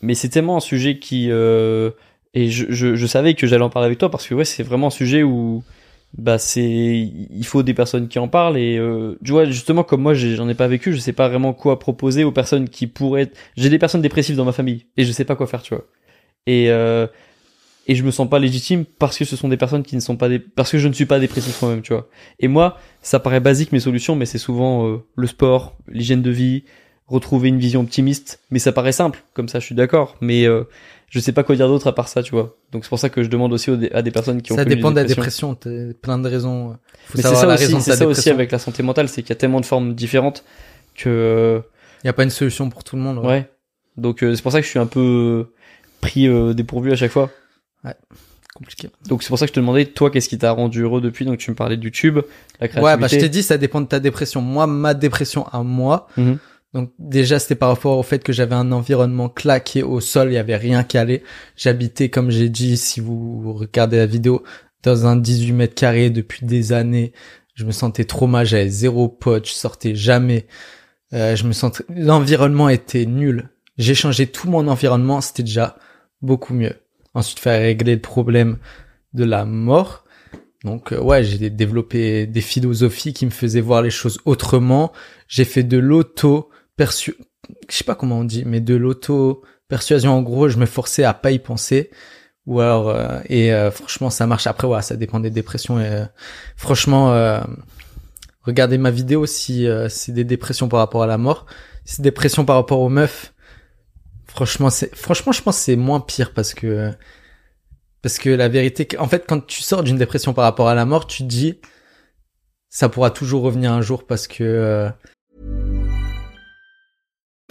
mais c'est tellement un sujet qui, euh, et je, je, je savais que j'allais en parler avec toi parce que ouais, c'est vraiment un sujet où, bah, c'est, il faut des personnes qui en parlent et, euh, tu vois, justement, comme moi, j'en ai pas vécu, je sais pas vraiment quoi proposer aux personnes qui pourraient j'ai des personnes dépressives dans ma famille et je sais pas quoi faire, tu vois. Et, euh, et je me sens pas légitime parce que ce sont des personnes qui ne sont pas des, parce que je ne suis pas dépressif moi-même, tu vois. Et moi, ça paraît basique mes solutions, mais c'est souvent euh, le sport, l'hygiène de vie, retrouver une vision optimiste. Mais ça paraît simple, comme ça, je suis d'accord. Mais euh, je sais pas quoi dire d'autre à part ça, tu vois. Donc c'est pour ça que je demande aussi à des personnes qui ont ça dépend de la dépression, t'as plein de raisons. Faut Mais c'est ça la aussi, c'est ça aussi avec la santé mentale, c'est qu'il y a tellement de formes différentes que euh, Il y a pas une solution pour tout le monde. ouais. Donc euh, c'est pour ça que je suis un peu pris euh, dépourvu à chaque fois. Compliqué. Donc c'est pour ça que je te demandais, toi, qu'est-ce qui t'a rendu heureux depuis? Donc tu me parlais de YouTube, la créativité. Ouais, bah, je t'ai dit, ça dépend de ta dépression. Moi, ma dépression à moi, Mhm. Donc déjà, c'était par rapport au fait que j'avais un environnement claqué au sol, il y avait rien qui allait. J'habitais, comme j'ai dit, si vous regardez la vidéo, dans un 18 mètres carrés depuis des années. Je me sentais trop mal, j'avais zéro pote, je sortais jamais. Euh, je me sentais, l'environnement était nul. J'ai changé tout mon environnement, c'était déjà beaucoup mieux. Ensuite, faire régler le problème de la mort. Donc euh, ouais, j'ai développé des philosophies qui me faisaient voir les choses autrement. J'ai fait de l'auto persu je sais pas comment on dit, mais de l'auto persuasion en gros, je me forçais à pas y penser. Ou alors euh, et euh, franchement ça marche après ouais, ça dépend des dépressions et euh, franchement euh, regardez ma vidéo si euh, c'est des dépressions par rapport à la mort, si c'est des dépressions par rapport aux meufs. Franchement, c'est franchement je pense c'est moins pire parce que parce que la vérité, en fait, quand tu sors d'une dépression par rapport à la mort, tu te dis, ça pourra toujours revenir un jour parce que, euh,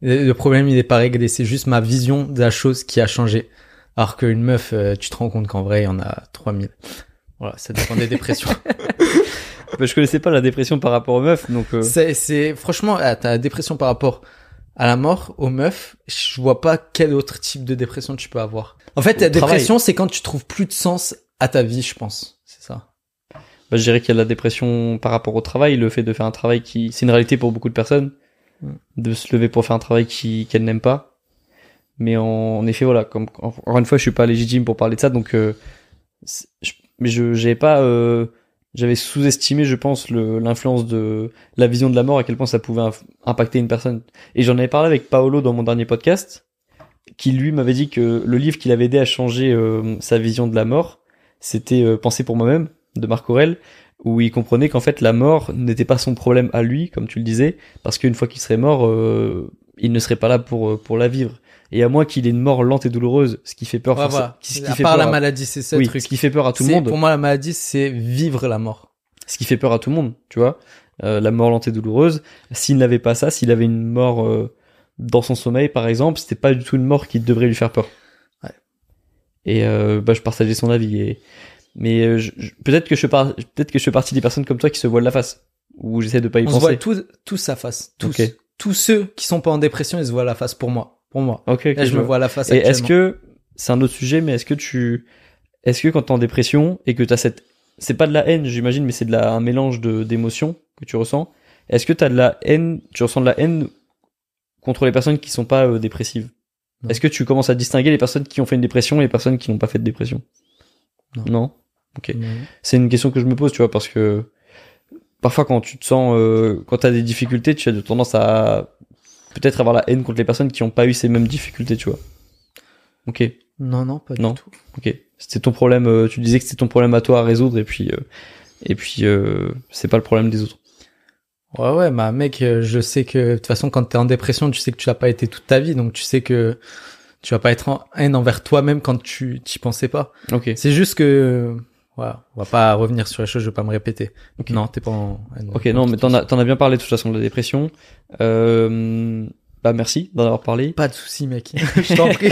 Le problème, il est pas réglé. C'est juste ma vision de la chose qui a changé. Alors qu'une meuf, euh, tu te rends compte qu'en vrai, il y en a 3000. Voilà, ça dépend des dépressions. Bah, je connaissais pas la dépression par rapport aux meufs, donc euh, c'est, c'est, franchement, ah, t'as la dépression par rapport à la mort, aux meufs. Je vois pas quel autre type de dépression tu peux avoir. En fait, Au la travail. dépression, c'est quand tu trouves plus de sens à ta vie, je pense. C'est ça. bah, je dirais qu'il y a de la dépression par rapport au travail, le fait de faire un travail qui, c'est une réalité pour beaucoup de personnes. De se lever pour faire un travail qui qu'elles n'aiment pas. Mais en, en effet, voilà, comme encore une fois, je suis pas légitime pour parler de ça, donc euh, mais je j'avais pas, euh, j'avais sous-estimé, je pense, l'influence de la vision de la mort, à quel point ça pouvait impacter une personne. Et j'en avais parlé avec Paolo dans mon dernier podcast, qui lui m'avait dit que le livre qui l'avait aidé à changer euh, sa vision de la mort, c'était euh, Penser pour moi-même de Marc Aurel, où il comprenait qu'en fait la mort n'était pas son problème à lui, comme tu le disais, parce qu'une fois qu'il serait mort, euh, il ne serait pas là pour euh, pour la vivre. Et à moins qu'il ait une mort lente et douloureuse, ce qui fait peur, Ouais, forcément- voilà. ce qui à fait part peur la à- maladie, c'est ça oui, truc. ce qui fait peur à tout le monde. Pour moi, la maladie, c'est vivre la mort. ce qui fait peur à tout le monde, tu vois. Euh, la mort lente et douloureuse. S'il n'avait pas ça, s'il avait une mort euh, dans son sommeil, par exemple, c'était pas du tout une mort qui devrait lui faire peur. Ouais. Et euh, bah, je partageais son avis. Et... Mais euh, je- je- peut-être que je par... peut-être que je fais partie des personnes comme toi qui se voilent la face, ou j'essaie de pas y On se penser. voit tous, tous sa face. Tous. Tous ceux qui sont pas en dépression, ils se voient la face pour moi. Pour moi. Ok, ok, Là, je me vois. vois la face Et est-ce que c'est un autre sujet, mais est-ce que tu, est-ce que quand t'es en dépression et que t'as cette, c'est pas de la haine, j'imagine, mais c'est de la un mélange de d'émotions que tu ressens. Est-ce que t'as de la haine, tu ressens de la haine contre les personnes qui sont pas euh, dépressives? Est-ce que tu commences à distinguer les personnes qui ont fait une dépression et les personnes qui n'ont pas fait de dépression? Non? Ok. C'est une question que je me pose, tu vois, parce que parfois quand tu te sens, euh, quand t'as des difficultés, tu as de tendance à peut-être avoir la haine contre les personnes qui n'ont pas eu ces mêmes difficultés, tu vois. Ok. Non, non, pas Non. du tout. Ok, c'était ton problème. euh, tu disais que c'était ton problème à toi à résoudre et puis euh, et puis euh, c'est pas le problème des autres. Ouais, ouais, bah mec, euh, je sais que de toute façon, quand t'es en dépression, tu sais que tu l'as pas été toute ta vie, donc tu sais que tu vas pas être en haine envers toi-même quand tu t'y pensais pas. Ok. C'est juste que, voilà, on va pas revenir sur les choses, je vais pas me répéter. Non, t'es pas en. Ok, non, mais t'en as t'en as bien parlé de toute façon de la dépression. Euh, bah merci d'en avoir parlé. Pas de souci, mec. je t'en prie.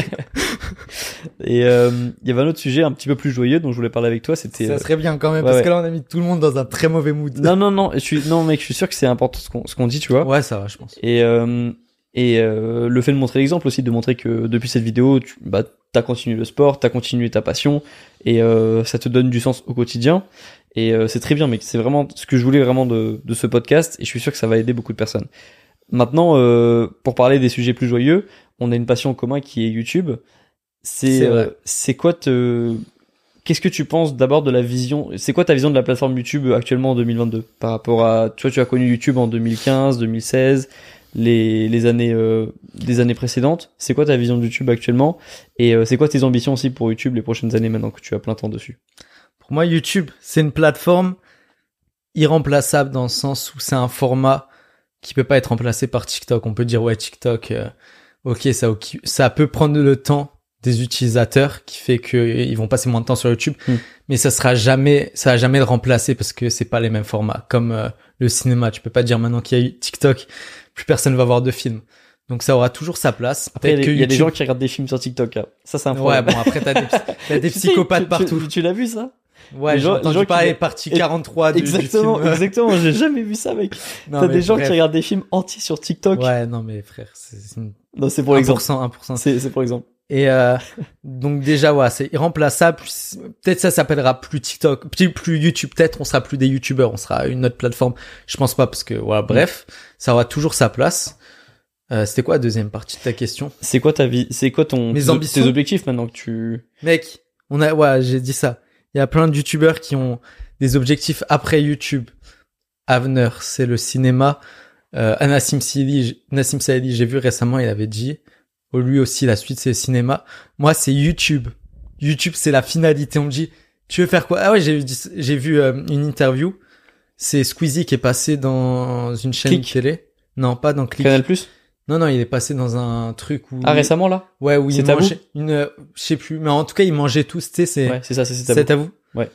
Et euh, il y avait un autre sujet un petit peu plus joyeux dont je voulais parler avec toi. C'était Ça serait bien quand même, ouais, parce ouais. que là, on a mis tout le monde dans un très mauvais mood. non non non. Je suis non mec, je suis sûr que c'est important ce qu'on ce qu'on dit, tu vois. Ouais, ça va, je pense. Et euh, et euh, le fait de montrer l'exemple aussi, de montrer que depuis cette vidéo, tu bah, as continué le sport, t'as continué ta passion, et euh, ça te donne du sens au quotidien. Et euh, c'est très bien, mec. C'est vraiment ce que je voulais vraiment de, de ce podcast, et je suis sûr que ça va aider beaucoup de personnes. Maintenant, euh, pour parler des sujets plus joyeux, on a une passion en commun qui est YouTube. C'est euh, c'est quoi te Qu'est-ce que tu penses d'abord de la vision C'est quoi ta vision de la plateforme YouTube actuellement en 2022 par rapport à tu vois tu as connu YouTube en 2015, 2016, les les années euh, les années précédentes. C'est quoi ta vision de YouTube actuellement? Et euh, c'est quoi tes ambitions aussi pour YouTube les prochaines années maintenant que tu as plein temps dessus? Pour moi, YouTube, c'est une plateforme irremplaçable dans le sens où c'est un format qui peut pas être remplacé par TikTok. On peut dire ouais TikTok, euh, ok ça ça peut prendre le temps des utilisateurs qui fait que euh, ils vont passer moins de temps sur YouTube, Hmm. mais ça sera jamais ça va jamais le remplacer parce que c'est pas les mêmes formats. Comme euh, le cinéma, tu peux pas dire maintenant qu'il y a eu TikTok, plus personne va voir de films. Donc ça aura toujours sa place. Après, il y il y a des YouTube- gens qui regardent des films sur TikTok. hein. Ça, c'est un Ouais, problème. bon après t'as des, t'as des Tu psychopathes tu- tu- partout. Tu, l'as vu ça? Ouais, j'ai entendu gens qui- parler partie 43 du, du Exactement, film. exactement. J'ai jamais vu ça, mec. T'as des gens bref. qui regardent des films entiers sur TikTok. Ouais, non mais frère, c'est Non, c'est pour l'exemple. 1%, 1%. C'est c'est pour l'exemple. Et euh, donc déjà ouais, c'est irremplaçable. Peut-être ça s'appellera plus TikTok, plus, plus YouTube. Peut-être on sera plus des YouTubeurs, on sera une autre plateforme. Je pense pas parce que voilà, bref, ça aura toujours sa place. Euh, C'était quoi la deuxième partie de ta question? C'est quoi ta vie C'est quoi ton Mes ambitions? tes objectifs maintenant que tu Mec, on a ouais, j'ai dit ça. Il y a plein de YouTubeurs qui ont des objectifs après YouTube. Avner, c'est le cinéma. Euh, Nassim Saïdi, j'ai vu récemment, il avait dit. Lui aussi, la suite, c'est le cinéma. Moi, c'est YouTube. YouTube, c'est la finalité. On me dit, tu veux faire quoi? Ah ouais, j'ai vu, j'ai vu euh, une interview. C'est Squeezie qui est passé dans une chaîne Click. télé. Non, pas dans Click. Canal Plus? Non, non, il est passé dans un truc où. Ah récemment là? Ouais, où C'est il Tabou mangeait une, euh, je sais plus, mais en tout cas, il mangeait tous, tu sais, c'est. Ouais, c'est ça, c'est c'est C'est tabou. à vous Ouais.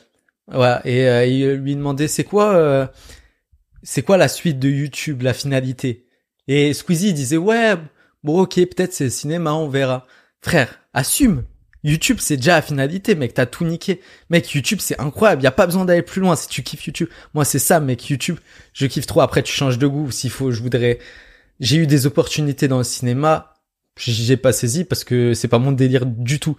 Ouais, et euh, il lui demandait c'est quoi euh, c'est quoi la suite de YouTube, la finalité? Et Squeezie il disait ouais, bon OK, peut-être c'est le cinéma, on verra. Frère, assume. YouTube, c'est déjà la finalité, mec, t'as tout niqué. Mec, YouTube, c'est incroyable, y a pas besoin d'aller plus loin si tu kiffes YouTube. Moi, c'est ça, mec, YouTube, je kiffe trop. Après, tu changes de goût, s'il faut, je voudrais... J'ai eu des opportunités dans le cinéma, j'ai pas saisi parce que c'est pas mon délire du tout.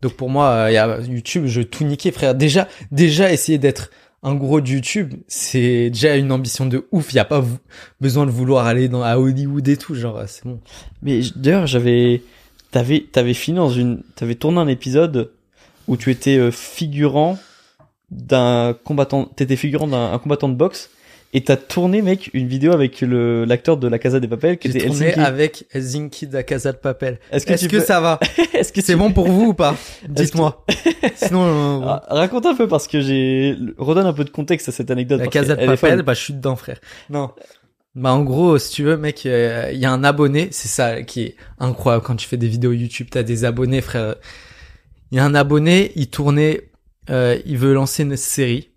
Donc pour moi, euh, YouTube, je tout niqué, frère. Déjà, déjà essayer d'être un gros de YouTube, c'est déjà une ambition de ouf. Y a pas besoin de vouloir aller dans à Hollywood et tout, genre c'est bon. Mais d'ailleurs, j'avais t'avais t'avais fini dans une t'avais tourné un épisode où tu étais euh, figurant d'un combattant t'étais figurant d'un un combattant de boxe et t'as tourné mec une vidéo avec le l'acteur de la Casa des Papel qui J'ai était tourné Helsinki. avec Helsinki de la Casa de Papel. Est-ce que Est-ce tu que peux- ça va Est-ce que C'est tu- bon pour vous ou pas Dites-moi. Sinon, euh, Ah, raconte un peu parce que j'ai redonne un peu de contexte à cette anecdote. La Casa de est Papel, bah je suis dedans, frère. Non. Bah en gros, si tu veux, mec, euh, il y a un abonné, c'est ça qui est incroyable quand tu fais des vidéos YouTube, t'as des abonnés, frère. Il y a un abonné, il tournait, euh, il veut lancer une série.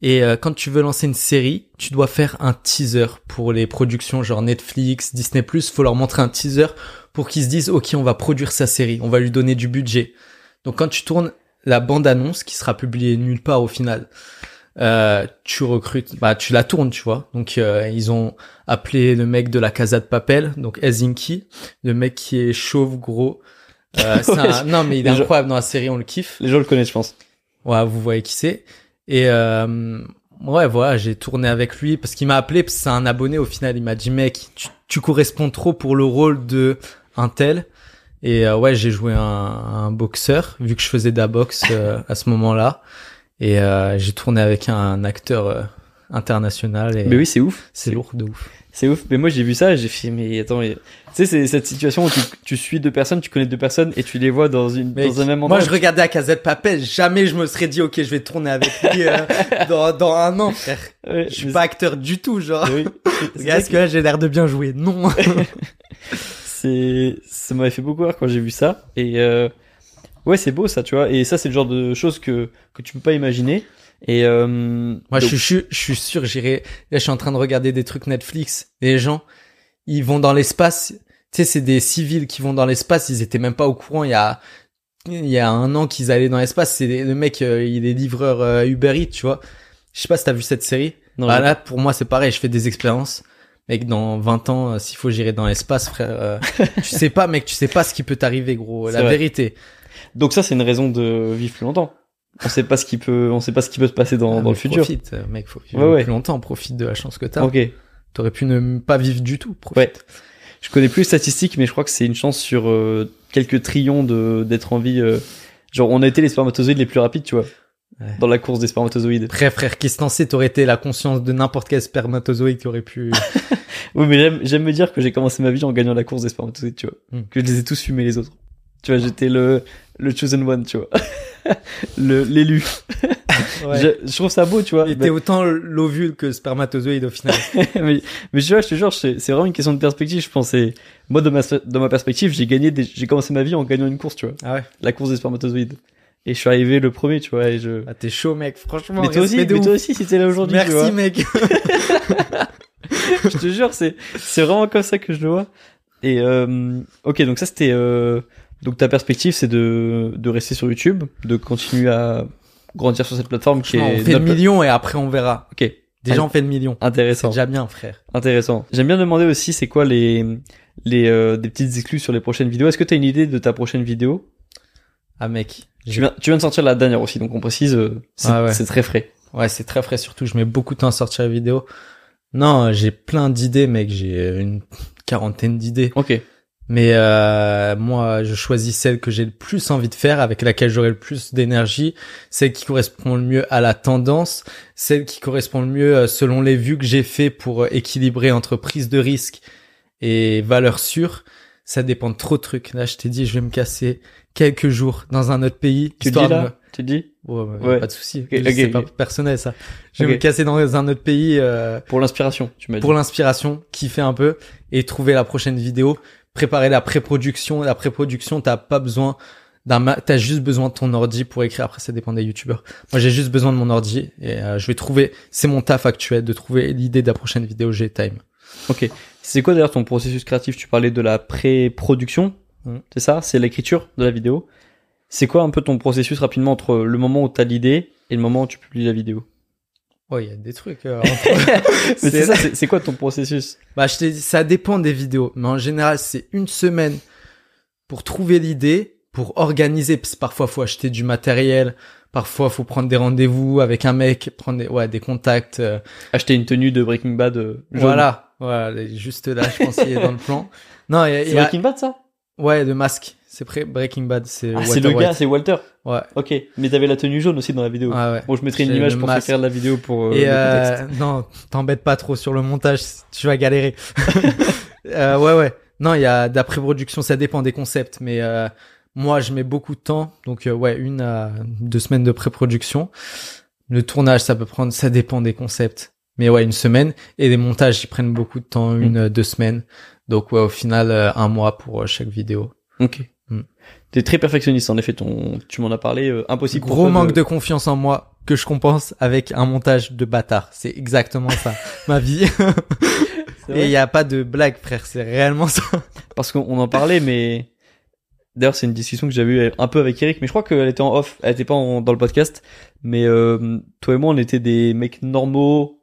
Et euh, quand tu veux lancer une série, tu dois faire un teaser pour les productions genre Netflix, Disney+. Faut leur montrer un teaser pour qu'ils se disent, ok, on va produire sa série, on va lui donner du budget. Donc quand tu tournes la bande-annonce qui sera publiée nulle part au final, euh, tu recrutes, bah tu la tournes, tu vois. Donc euh, ils ont appelé le mec de la Casa de Papel, donc Helsinki, le mec qui est chauve, gros. Euh, Ouais, un- Non mais il est les gens- incroyable dans la série, on le kiffe. Les gens le connaissent, je pense. Ouais, vous voyez qui c'est. Et euh, ouais, voilà, j'ai tourné avec lui parce qu'il m'a appelé, parce que c'est un abonné au final. Il m'a dit, mec, tu, tu corresponds trop pour le rôle de un tel. Et euh, ouais, j'ai joué un, un boxeur, vu que je faisais de la boxe euh, à ce moment-là. Et euh, j'ai tourné avec un acteur euh, international. Et Mais oui, c'est ouf. c'est lourd de ouf. C'est ouf. Mais moi, j'ai vu ça et j'ai fait, mais attends, mais... tu sais, c'est cette situation où tu, tu suis deux personnes, tu connais deux personnes et tu les vois dans une, dans un même endroit. moi, je regardais à Casa de Papel. Jamais je me serais dit, ok, je vais tourner avec lui euh, dans, dans un an, frère. Ouais, Je suis pas acteur du tout, genre. oui. Regarde, est-ce que là, j'ai l'air de bien jouer Non. c'est ça m'avait fait beaucoup rire quand j'ai vu ça et euh, ouais c'est beau ça tu vois et ça c'est le genre de choses que que tu peux pas imaginer et euh, Moi, donc- je, suis, je, suis- je suis sûr, j'irai. Là, je suis en train de regarder des trucs Netflix. Et les gens, ils vont dans l'espace. Tu sais, c'est des civils qui vont dans l'espace. Ils étaient même pas au courant il y a, il y a un an qu'ils allaient dans l'espace. C'est le mec, euh, il est livreur euh, Uber Eats, tu vois. Je sais pas si t'as vu cette série. non, bah là, pour moi, c'est pareil. Je fais des expériences. Mec, dans 20 ans, euh, s'il faut, j'irai dans l'espace, frère. euh, tu sais pas, mec, tu sais pas ce qui peut t'arriver, gros. La vrai. vérité. donc ça c'est une raison de vivre plus longtemps on sait pas ce qui peut on sait pas ce qui peut se passer dans, Ah, dans le futur Profite, euh, mec, faut vivre Ouais, ouais. plus longtemps. Profite de la chance que t'as. ok T'aurais pu ne pas vivre du tout. Profite. ouais je connais plus les statistiques mais je crois que c'est une chance sur euh, quelques trillions de d'être en vie euh, genre on a été les spermatozoïdes les plus rapides tu vois Ouais. dans la course des spermatozoïdes Après, frère, que t'en sais? T'aurais été la conscience de n'importe quel spermatozoïde qui aurait pu... Oui, mais j'aime, j'aime me dire que j'ai commencé ma vie en gagnant la course des spermatozoïdes, tu vois. Hmm. Que je les ai tous fumés les autres. Tu vois, j'étais le, le chosen one, tu vois. le, l'élu. Je, je trouve ça beau, tu vois. Il était autant l'ovule que spermatozoïde au final. mais, mais tu vois, je te jure, c'est, c'est vraiment une question de perspective, je pense. Et moi, de ma, de ma perspective, j'ai gagné j'ai commencé ma vie en gagnant une course, tu vois. ah ouais La course des spermatozoïdes. Et je suis arrivé le premier, tu vois, et je... ah, T'es chaud, mec. Franchement, mais toi aussi, mais toi aussi, si t'es là aujourd'hui, tu Merci, vois. mec. je te jure, c'est c'est vraiment comme ça que je le vois. Et euh, ok, donc ça c'était euh, donc ta perspective, c'est de de rester sur YouTube, de continuer à grandir sur cette plateforme qui est on fait le million et après on verra. Ok, Déjà, on fait le million. C'est Intéressant. déjà bien, frère. Intéressant. J'aime bien demander aussi c'est quoi les les euh, des petites exclus sur les prochaines vidéos. Est-ce que tu as une idée de ta prochaine vidéo? Ah, mec. tu viens, tu viens de sortir la dernière aussi, donc on précise, euh, c'est Ah ouais. c'est très frais. Ouais, c'est très frais, surtout. Je mets beaucoup de temps à sortir la vidéo. Non, j'ai plein d'idées, mec. J'ai une quarantaine d'idées. Ok. Mais euh, moi, je choisis celle que j'ai le plus envie de faire, avec laquelle j'aurai le plus d'énergie, celle qui correspond le mieux à la tendance, celle qui correspond le mieux euh, selon les vues que j'ai fait pour euh, équilibrer entre prise de risque et valeur sûre. Ça dépend de trop de trucs. Là, je t'ai dit, je vais me casser quelques jours dans un autre pays. Tu dis là me- Tu dis Ouais, pas de souci. Ok, ok, c'est pas personnel ça. Je vais me casser dans un autre pays euh, Pour l'inspiration, tu m'as dit. pour l'inspiration, kiffer un peu et trouver la prochaine vidéo, préparer la pré-production. La pré-production, t'as pas besoin d'un, ma- t'as juste besoin de ton ordi pour écrire. Après, ça dépend des youtubeurs. Moi, j'ai juste besoin de mon ordi et euh, je vais trouver. C'est mon taf actuel de trouver l'idée de la prochaine vidéo G-Time. Ok. C'est quoi d'ailleurs ton processus créatif? Tu parlais de la pré-production, Mm. c'est ça? C'est l'écriture de la vidéo. C'est quoi un peu ton processus rapidement entre le moment où t'as l'idée et le moment où tu publies la vidéo? Ouais, il y a des trucs. euh, entre- Mais c'est ça, c'est quoi ton processus? Bah, je dit, ça dépend des vidéos, mais en général, c'est une semaine pour trouver l'idée, pour organiser, parce que parfois, faut acheter du matériel, parfois, faut prendre des rendez-vous avec un mec, prendre des, ouais, des contacts, euh, Acheter une tenue de Breaking Bad euh, voilà, voilà, juste là, je pense qu'il est dans le plan. Non, il y a, il y a- Breaking Bad ça? Ouais, de masque, c'est près, Breaking Bad, c'est Ah, c'est le gars, c'est Walter. Ouais, Ok, mais t'avais la tenue jaune aussi dans la vidéo. ouais, ouais. Bon, je mettrai une image pour faire de la vidéo pour euh, Et le euh, non, t'embête pas trop sur le montage, tu vas galérer. euh, ouais, ouais. Non, il y a d'après production, ça dépend des concepts, mais euh, moi, je mets beaucoup de temps, donc euh, ouais, une à deux semaines de pré-production. Le tournage, ça peut prendre, ça dépend des concepts, mais ouais, une semaine. Et les montages, ils prennent beaucoup de temps, une euh, deux semaines. Donc ouais, au final, euh, un mois pour chaque vidéo. Ok. Mm. T'es très perfectionniste en effet. Ton, tu m'en as parlé. euh, impossible. Gros manque de confiance en moi que je compense avec un montage de bâtard. C'est exactement ça, ma vie. Et il y a pas de blague, frère. C'est réellement ça. Parce qu'on en parlait, mais d'ailleurs c'est une discussion que j'avais eu un peu avec Eric, mais je crois qu'elle était en off, elle était pas en- dans le podcast. Mais euh, toi et moi, on était des mecs normaux,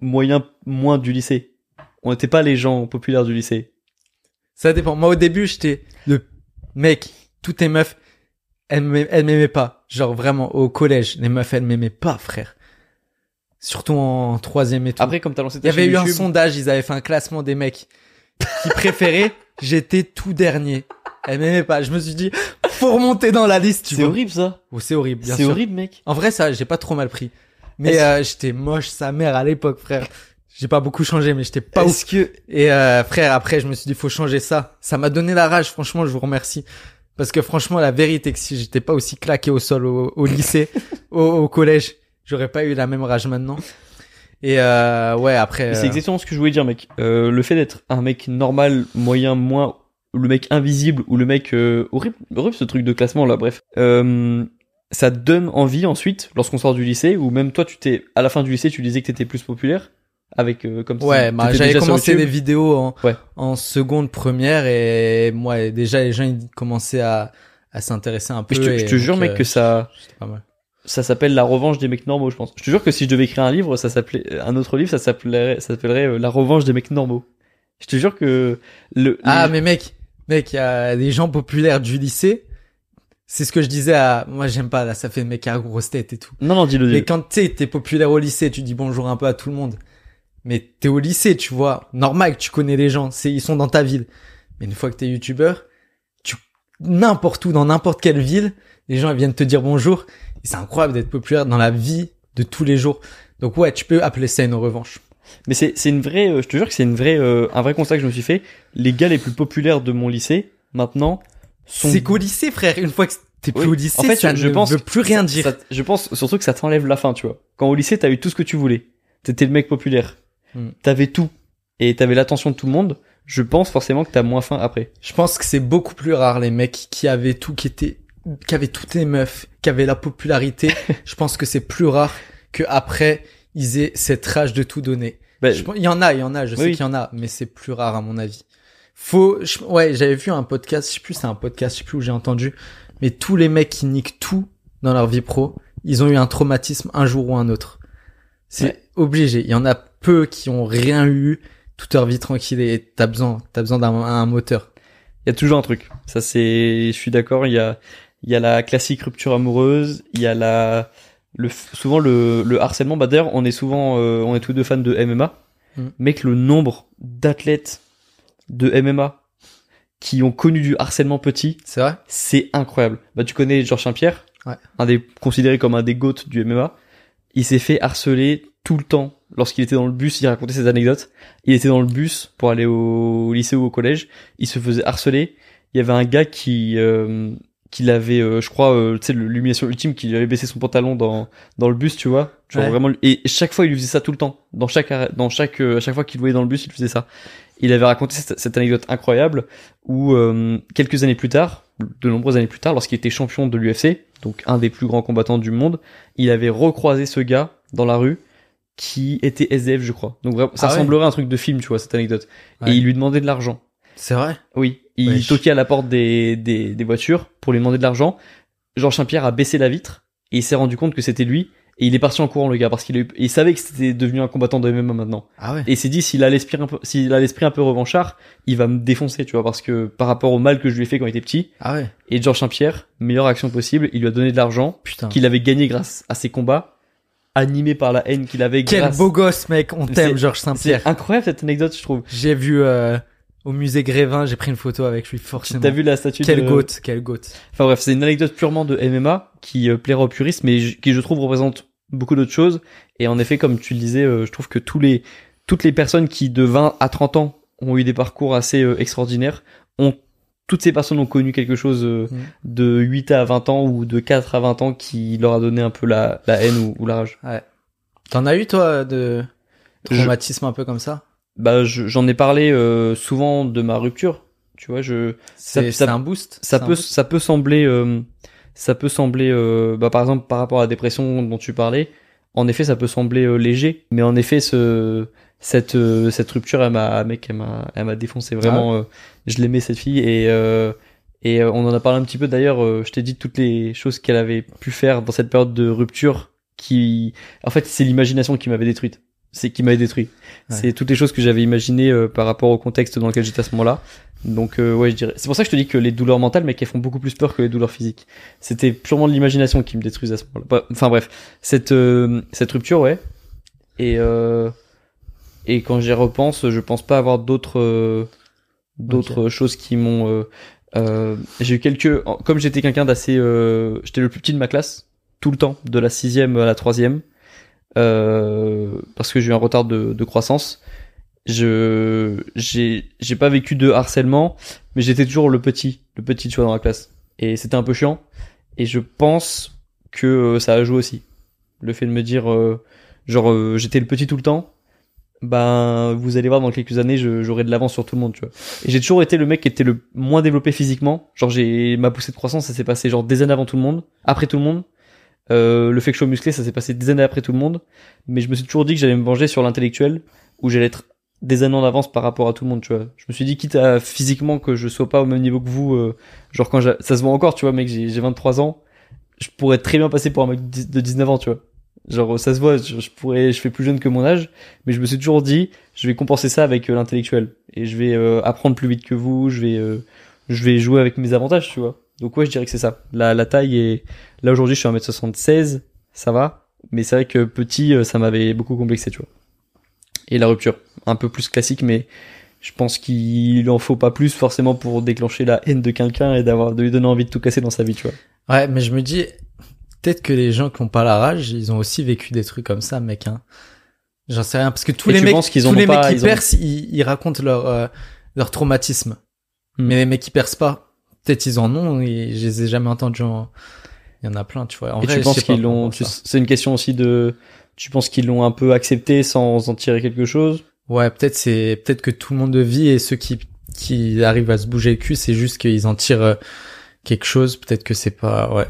moyens, moins du lycée. On n'était pas les gens populaires du lycée. Ça dépend. Moi, au début, j'étais le mec. Toutes les meufs, elles m'aimaient pas. Genre vraiment au collège, les meufs, elles m'aimaient pas, frère. Surtout en troisième et tout. Après, comme t'as lancé il ta y avait eu un sondage. Ils avaient fait un classement des mecs qui préféraient. J'étais tout dernier. Elles m'aimaient pas. Je me suis dit, faut remonter dans la liste. tu C'est vois. horrible ça. Oh, c'est horrible. bien C'est sûr. horrible, mec. En vrai, ça, j'ai pas trop mal pris. Mais Est-ce- euh, j'étais moche, sa mère à l'époque, frère. J'ai pas beaucoup changé, mais j'étais pas ouf. Que Et euh, frère, après, je me suis dit, faut changer ça. Ça m'a donné la rage, franchement, je vous remercie. Parce que franchement, la vérité, que si j'étais pas aussi claqué au sol au, au lycée, au, au collège, j'aurais pas eu la même rage maintenant. Et euh, ouais, après... C'est euh, exactement ce que je voulais dire, mec. Euh, le fait d'être un mec normal, moyen, moins, le mec invisible, ou le mec euh, horrible, horrible ce truc de classement là, bref. Euh, ça donne envie ensuite, lorsqu'on sort du lycée, ou même toi, tu t'es à la fin du lycée, tu disais que t'étais plus populaire, avec euh, comme Ouais, si bah, j'avais commencé des vidéos en, Ouais. en seconde, première, et moi, déjà, les gens, ils commençaient à, à s'intéresser un peu. Je te, je te jure, mec, euh, que ça, pas mal. ça s'appelle la revanche des mecs normaux, je pense. Je te jure que si je devais écrire un livre, ça s'appelait un autre livre, ça s'appellerait, ça s'appellerait euh, la revanche des mecs normaux. Je te jure que le Ah, les- mais mec, mec, il y a des gens populaires du lycée. C'est ce que je disais à, moi, j'aime pas, là, ça fait mec à grosse tête et tout. non non dis-le. Mais quand tu t'es populaire au lycée, tu dis bonjour un peu à tout le monde. Mais t'es au lycée, tu vois. Normal que tu connais les gens. C'est, ils sont dans ta ville. Mais une fois que t'es youtubeur, tu, n'importe où, dans n'importe quelle ville, les gens, ils viennent te dire bonjour. Et c'est incroyable d'être populaire dans la vie de tous les jours. Donc ouais, tu peux appeler ça une revanche. Mais c'est c'est une vraie, euh, je te jure que c'est une vraie, euh, un vrai constat que je me suis fait. Les gars les plus populaires de mon lycée maintenant sont. C'est qu'au lycée, frère. Une fois que t'es plus Oui. au lycée, en fait, ça je ne pense veut plus rien ça- dire. ça- je pense surtout que ça t'enlève la fin, tu vois. Quand au lycée t'as eu tout ce que tu voulais, t'étais le mec populaire, Hmm. t'avais tout et t'avais l'attention de tout le monde. Je pense forcément que t'as moins faim après. Je pense que c'est beaucoup plus rare les mecs qui avaient tout, qui étaient, qui avaient toutes les meufs, qui avaient la popularité. je pense que c'est plus rare que après ils aient cette rage de tout donner. Bah, Je Il y en a, il y en a, je sais Oui. qu'il y en a, mais c'est plus rare à mon avis. Faut, je- ouais, j'avais vu un podcast, je sais plus, c'est un podcast, je sais plus où j'ai entendu, mais tous les mecs qui niquent tout dans leur vie pro, ils ont eu un traumatisme un jour ou un autre. C'est Ouais. obligé. Il y en a peu qui ont rien eu toute leur vie tranquille et t'as besoin, t'as besoin d'un un moteur. Il y a toujours un truc. Ça c'est, je suis d'accord. Il y a, il y a la classique rupture amoureuse. Il y a la, le, souvent le, le harcèlement. Bah d'ailleurs, on est souvent, euh, on est tous deux fans de MMA. Mm. Mec, le nombre d'athlètes de MMA qui ont connu du harcèlement petit, C'est vrai? c'est incroyable. Bah tu connais Georges Saint-Pierre, Ouais. un des considéré comme un des goats du MMA. Il s'est fait harceler tout le temps. Lorsqu'il était dans le bus, il racontait ses anecdotes. Il était dans le bus pour aller au lycée ou au collège. Il se faisait harceler. Il y avait un gars qui euh, qui l'avait, euh, je crois, euh, tu sais, l'illumination ultime, qui lui avait baissé son pantalon dans dans le bus, tu vois. Genre Ouais. vraiment. Et chaque fois, il lui faisait ça tout le temps. Dans chaque dans chaque euh, à chaque fois qu'il le voyait dans le bus, il faisait ça. Il avait raconté cette, cette anecdote incroyable où euh, quelques années plus tard, de nombreuses années plus tard, lorsqu'il était champion de l'UFC, donc un des plus grands combattants du monde, il avait recroisé ce gars dans la rue qui était SDF, je crois. Donc ça Ah ouais ressemblerait à un truc de film, tu vois, cette anecdote. Ouais. Et il lui demandait de l'argent. C'est vrai? Oui, il toquait à la porte des, des, des voitures pour lui demander de l'argent. Georges Saint-Pierre a baissé la vitre et il s'est rendu compte que c'était lui. Et il est parti en courant, le gars, parce qu'il eu- il savait que c'était devenu un combattant de MMA maintenant. Ah ouais. Et il s'est dit, s'il a l'esprit un peu, s'il a l'esprit un peu revanchard, il va me défoncer, tu vois, parce que par rapport au mal que je lui ai fait quand il était petit. Ah ouais. Et Georges Saint-Pierre, meilleure action possible, il lui a donné de l'argent qu'il avait gagné grâce à ses combats, animé par la haine qu'il avait Quel grâce. beau gosse, mec. On t'aime, Georges Saint-Pierre. C'est incroyable cette anecdote, je trouve. J'ai vu, euh, au musée Grévin, j'ai pris une photo avec lui, forcément. T'as vu la statue Quel de... goat, quel goat. Enfin bref, c'est une anecdote purement de MMA qui euh, plaira aux puristes, mais qui je trouve représente beaucoup d'autres choses. Et en effet, comme tu le disais, euh, je trouve que tous les, toutes les personnes qui de 20 à 30 ans ont eu des parcours assez euh, extraordinaires, ont, toutes ces personnes ont connu quelque chose euh, Mm. de 8 à 20 ans ou de 4 à 20 ans qui leur a donné un peu la, la haine ou, ou la rage. T'en as eu, toi, de traumatisme un peu comme ça? Bah, je- j'en ai parlé euh, souvent de ma rupture. Tu vois, je, C'est un boost. ça peut boost. ça peut sembler euh, ça peut sembler euh, bah, par exemple par rapport à la dépression dont tu parlais en effet ça peut sembler euh, léger mais en effet ce cette euh, cette rupture elle m'a mec elle m'a elle m'a défoncé vraiment euh, je l'aimais cette fille et euh, et euh, on en a parlé un petit peu d'ailleurs euh, je t'ai dit toutes les choses qu'elle avait pu faire dans cette période de rupture qui en fait c'est l'imagination qui m'avait détruite. C'est qui m'avait détruit. Ouais. c'est toutes les choses que j'avais imaginées euh, par rapport au contexte dans lequel j'étais à ce moment-là donc euh, ouais, je dirais. C'est pour ça que je te dis que les douleurs mentales, mec, elles font beaucoup plus peur que les douleurs physiques. C'était purement de l'imagination qui me détruisait à ce moment-là. Bref, Enfin bref, cette euh, cette rupture, ouais. Et euh, et quand j'y repense, je pense pas avoir d'autres euh, d'autres choses qui m'ont. euh, euh, j'ai eu quelques. Comme j'étais quelqu'un d'assez, euh, j'étais le plus petit de ma classe tout le temps, de la sixième à la troisième, euh, parce que j'ai eu un retard de, de croissance je j'ai j'ai pas vécu de harcèlement mais j'étais toujours le petit le petit tu vois dans la classe. Et c'était un peu chiant. Et je pense que euh, ça a joué aussi. Le fait de me dire euh, genre euh, j'étais le petit tout le temps ben vous allez voir dans quelques années j'aurai de l'avance sur tout le monde tu vois. Et j'ai toujours été le mec qui était le moins développé physiquement. Genre j'ai ma poussée de croissance ça s'est passé genre des années avant tout le monde après tout le monde. Euh, le fait que je sois musclé ça s'est passé des années après tout le monde. Mais je me suis toujours dit que j'allais me venger sur l'intellectuel où j'allais être des années en avance par rapport à tout le monde, tu vois. Je me suis dit, quitte à physiquement que je sois pas au même niveau que vous, euh, genre quand ça se voit encore, tu vois, mec, j'ai j'ai 23 ans, je pourrais très bien passer pour un mec de 19 ans, tu vois. Genre, ça se voit, je, pourrais, je fais plus jeune que mon âge, mais je me suis toujours dit, je vais compenser ça avec euh, l'intellectuel. Et je vais euh, apprendre plus vite que vous, je vais, euh, je vais jouer avec mes avantages, tu vois. Donc ouais, je dirais que c'est ça. La, la taille est, là aujourd'hui, je suis 1m76, ça va. Mais c'est vrai que petit, euh, ça m'avait beaucoup complexé, tu vois. Et la rupture, un peu plus classique, mais je pense qu'il en faut pas plus forcément pour déclencher la haine de quelqu'un et d'avoir de lui donner envie de tout casser dans sa vie, tu vois. Ouais, mais je me dis, peut-être que les gens qui ont pas la rage, ils ont aussi vécu des trucs comme ça, mec, hein. J'en sais rien, parce que tous Et les mecs, qu'ils tous les mecs qui ils ils, ils racontent leur, euh, leur traumatisme. Hmm. Mais les mecs qui percent pas, peut-être ils en ont, et je les ai jamais entendus en... Il y en a plein, tu vois. En et vrai, tu penses qu'ils l'ont, c'est une question aussi de, tu penses qu'ils l'ont un peu accepté sans en tirer quelque chose? Ouais, peut-être c'est, peut-être que tout le monde vit et ceux qui, qui arrivent à se bouger le cul, c'est juste qu'ils en tirent euh, quelque chose. Peut-être que c'est pas, ouais.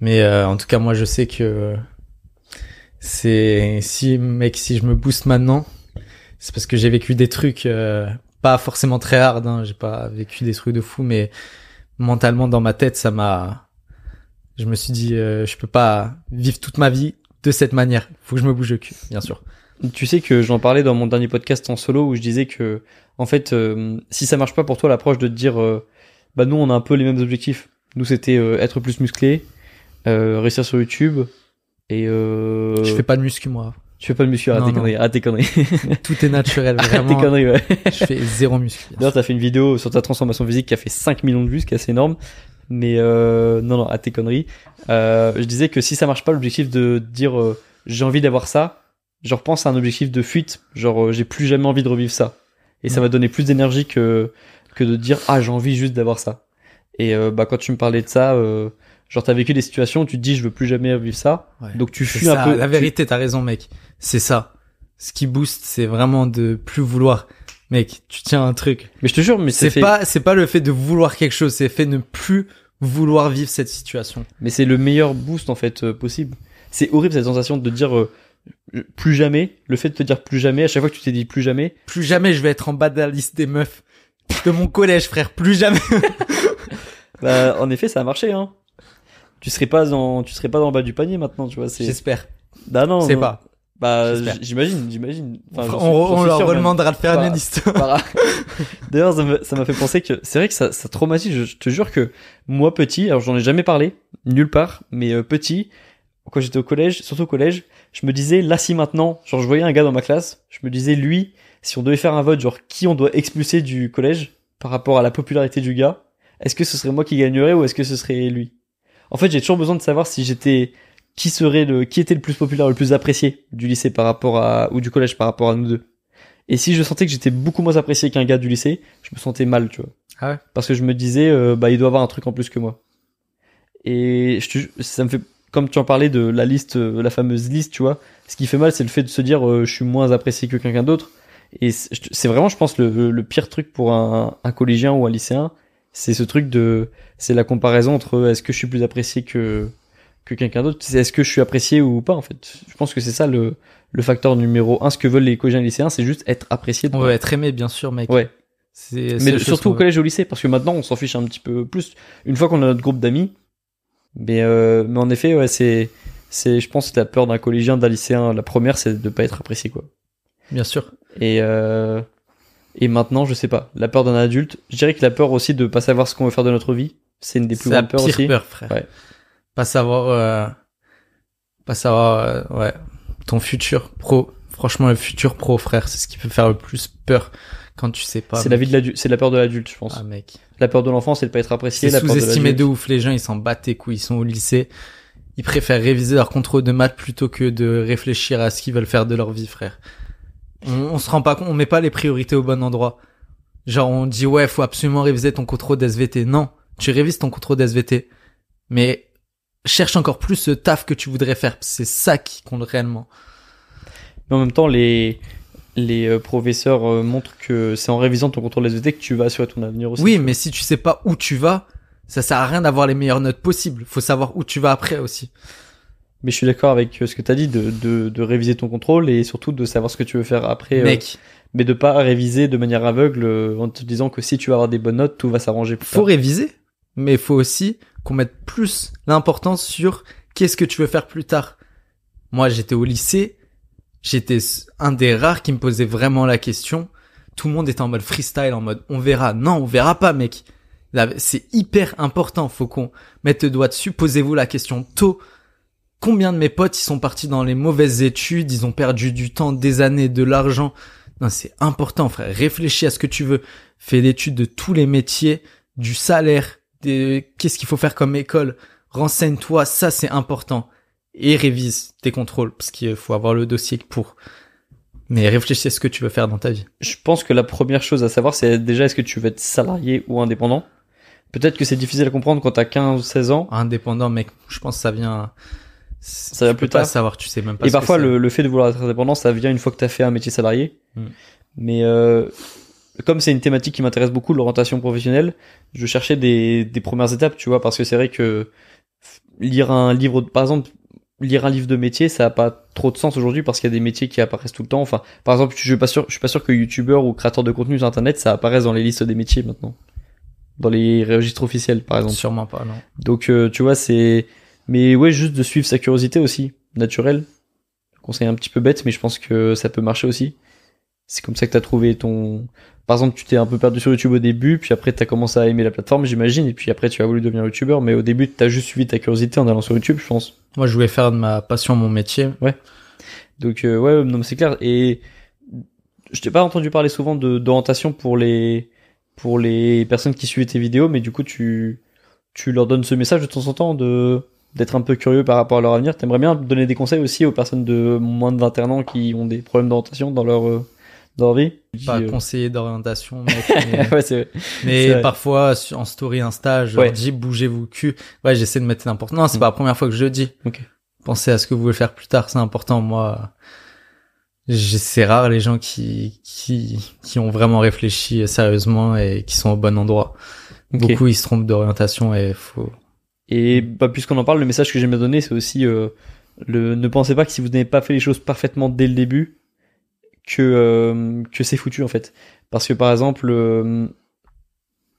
Mais euh, en tout cas, moi, je sais que c'est si mec, si je me booste maintenant, c'est parce que j'ai vécu des trucs euh, pas forcément très hard. Hein, j'ai pas vécu des trucs de fou, mais mentalement dans ma tête, ça m'a. Je me suis dit, euh, je peux pas vivre toute ma vie de cette manière. Faut que je me bouge le cul, bien sûr. Tu sais que j'en parlais dans mon dernier podcast en solo où je disais que, en fait, euh, si ça marche pas pour toi, l'approche de te dire, euh, bah nous on a un peu les mêmes objectifs. Nous c'était euh, être plus musclé, euh, réussir sur YouTube et euh, Je fais pas de muscu moi. tu fais pas de muscu, arrête Non, tes conneries, arrête tes conneries, Tout est naturel, arrête tes vraiment. conneries, ouais. je fais zéro muscu. D'ailleurs, t'as fait une vidéo sur ta transformation physique qui a fait 5 millions de vues, ce qui est assez énorme. Mais euh, non, non, à tes conneries. Euh, je disais que si ça marche pas, l'objectif de dire euh, j'ai envie d'avoir ça, je repense à un objectif de fuite, genre euh, j'ai plus jamais envie de revivre ça. Et ça va donner plus d'énergie que que de dire ah j'ai envie juste d'avoir ça. Et euh, bah quand tu me parlais de ça, euh, genre t'as vécu des situations où tu te dis je veux plus jamais revivre ça, Ouais. donc tu fuis un peu. La tu- vérité, t'as raison, mec. C'est ça. Ce qui booste, c'est vraiment de plus vouloir. Mec, tu tiens un truc. Mais je te jure, mais C'est fait- pas, c'est pas le fait de vouloir quelque chose, c'est le fait de ne plus vouloir vivre cette situation. Mais c'est le meilleur boost en fait euh, possible. C'est horrible cette sensation de dire euh, plus jamais. Le fait de te dire plus jamais à chaque fois que tu t'es dit plus jamais. Plus jamais je vais être en bas de la liste des meufs de mon collège, frère. Plus jamais. Bah, en effet, ça a marché. Hein. Tu serais pas en, tu serais pas dans le bas du panier maintenant, tu vois. C'est. J'espère. Bah non. C'est pas. Bah j'imagine, j'imagine. Enfin, on suis- leur redemandera de faire une liste. Voilà. D'ailleurs, ça m'a fait penser que c'est vrai que ça, ça traumatise. Je, je te jure que moi petit, alors j'en ai jamais parlé nulle part, mais euh, petit, quand j'étais au collège, surtout au collège, je me disais là si maintenant, genre je voyais un gars dans ma classe, je me disais lui, si on devait faire un vote, genre qui on doit expulser du collège par rapport à la popularité du gars, est-ce que ce serait moi qui gagnerais ou est-ce que ce serait lui? En fait, j'ai toujours besoin de savoir si j'étais qui serait le qui était le plus populaire, le plus apprécié du lycée par rapport à ou du collège par rapport à nous deux. Et si je sentais que j'étais beaucoup moins apprécié qu'un gars du lycée, je me sentais mal, tu vois. Ah ouais Parce que je me disais, euh, bah, il doit avoir un truc en plus que moi. Et je te ça me fait, comme tu en parlais de la liste, euh, la fameuse liste, tu vois, ce qui fait mal, c'est le fait de se dire, euh, je suis moins apprécié que quelqu'un d'autre. Et c'est vraiment, je pense, le, le pire truc pour un, un collégien ou un lycéen, c'est ce truc de, c'est la comparaison entre euh, est-ce que je suis plus apprécié que, que quelqu'un d'autre, c'est est-ce que je suis apprécié ou pas, en fait. Je pense que c'est ça le, le facteur numéro un. Ce que veulent les collégiens et lycéens, c'est juste être apprécié. de veut être aimé, bien sûr, mec. Ouais. C'est, Mais surtout au collège et au lycée, parce que maintenant on s'en fiche un petit peu plus. Une fois qu'on a notre groupe d'amis, mais euh, mais en effet, ouais, c'est c'est, je pense, que la peur d'un collégien, d'un lycéen. La première, c'est de pas être apprécié, quoi. Bien sûr. Et euh, et maintenant, je sais pas, la peur d'un adulte. Je dirais que la peur aussi de pas savoir ce qu'on veut faire de notre vie, c'est une des plus grandes peurs aussi. peur, frère. Ouais. Pas savoir, euh, pas savoir, euh, ouais, ton futur pro. Franchement, le futur pro, frère, c'est ce qui peut faire le plus peur quand tu sais pas. C'est la vie de l'adulte, c'est la peur de l'adulte, je pense. Ah, mec. La peur de l'enfant, c'est de pas être apprécié. C'est La peur de sous-estimé de ouf. Les gens, ils s'en battent les couilles. Ils sont au lycée. Ils préfèrent réviser leur contrôle de maths plutôt que de réfléchir à ce qu'ils veulent faire de leur vie, frère. On, on se rend pas compte, on met pas les priorités au bon endroit. Genre, on dit, ouais, faut absolument réviser ton contrôle d'SVT. Non. Tu révises ton contrôle d'SVT. Mais cherche encore plus ce taf que tu voudrais faire. C'est ça qui compte réellement. Mais en même temps, les les euh, professeurs euh, montrent que c'est en révisant ton contrôle SVT que tu vas assurer ton avenir aussi. Oui, mais si tu sais pas où tu vas, ça sert à rien d'avoir les meilleures notes possibles. Faut savoir où tu vas après aussi. Mais je suis d'accord avec euh, ce que tu as dit de, de, de réviser ton contrôle et surtout de savoir ce que tu veux faire après. euh, Mec, mais de pas réviser de manière aveugle en te disant que si tu vas avoir des bonnes notes, tout va s'arranger faut tard. réviser, mais faut aussi qu'on mette plus l'importance sur qu'est-ce que tu veux faire plus tard. Moi, j'étais au lycée, j'étais un des rares qui me posait vraiment la question. Tout le monde était en mode freestyle, en mode on verra. Non, on verra pas, mec. C'est hyper important. Faut qu'on mette le doigt dessus. Posez-vous la question tôt. Combien de mes potes, ils sont partis dans les mauvaises études, ils ont perdu du temps, des années, de l'argent? Non, c'est important, frère. Réfléchis à ce que tu veux. Fais l'étude de tous les métiers, du salaire. Qu'est-ce qu'il faut faire comme école? Renseigne-toi, ça c'est important. Et révise tes contrôles, parce qu'il faut avoir le dossier pour. Mais réfléchis à ce que tu veux faire dans ta vie. Je pense que la première chose à savoir, c'est déjà est-ce que tu veux être salarié ou indépendant? Peut-être que c'est difficile à comprendre quand t'as 15 ou 16 ans. Indépendant, mec, je pense que ça vient. Ça tu plus peux pas tard. savoir, tu sais même pas. Et ce parfois, le, le fait de vouloir être indépendant, ça vient une fois que t'as fait un métier salarié. Mm. Mais euh, comme c'est une thématique qui m'intéresse beaucoup, l'orientation professionnelle, je cherchais des, des premières étapes, tu vois, parce que c'est vrai que lire un livre, par exemple, lire un livre de métier, ça a pas trop de sens aujourd'hui parce qu'il y a des métiers qui apparaissent tout le temps. Enfin, par exemple, je suis pas sûr, je suis pas sûr que youtubeur ou créateur de contenu sur internet, ça apparaisse dans les listes des métiers maintenant, dans les registres officiels, par exemple. Sûrement pas, non. Donc, euh, tu vois, c'est. Mais ouais, juste de suivre sa curiosité aussi, naturelle. conseil un petit peu bête, mais je pense que ça peut marcher aussi. C'est comme ça que t'as trouvé ton. Par exemple, tu t'es un peu perdu sur YouTube au début, puis après t'as commencé à aimer la plateforme, j'imagine, et puis après tu as voulu devenir youtubeur, mais au début t'as juste suivi ta curiosité en allant sur YouTube, je pense. Moi, je voulais faire de ma passion mon métier. Donc euh, ouais, non c'est clair. Et je t'ai pas entendu parler souvent de d'orientation pour les pour les personnes qui suivent tes vidéos, mais du coup tu tu leur donnes ce message de temps en temps de d'être un peu curieux par rapport à leur avenir. T'aimerais bien donner des conseils aussi aux personnes de moins de 21 ans qui ont des problèmes d'orientation dans leur euh, dans leur vie. Pas euh, conseiller d'orientation, mais, ouais, parfois en story Insta, je Ouais. dis bougez-vous le cul. Ouais, j'essaie de mettre n'importe. Non, c'est Mm. pas la première fois que je le dis. Ok. Pensez à ce que vous voulez faire plus tard, c'est important. Moi, c'est rare les gens qui qui qui ont vraiment réfléchi sérieusement et qui sont au bon endroit. Beaucoup ils se trompent d'orientation et faut. Et bah, puisqu'on en parle, le message que j'aime bien donner, c'est aussi euh, le ne pensez pas que si vous n'avez pas fait les choses parfaitement dès le début, que euh, que c'est foutu en fait. Parce que par exemple, euh,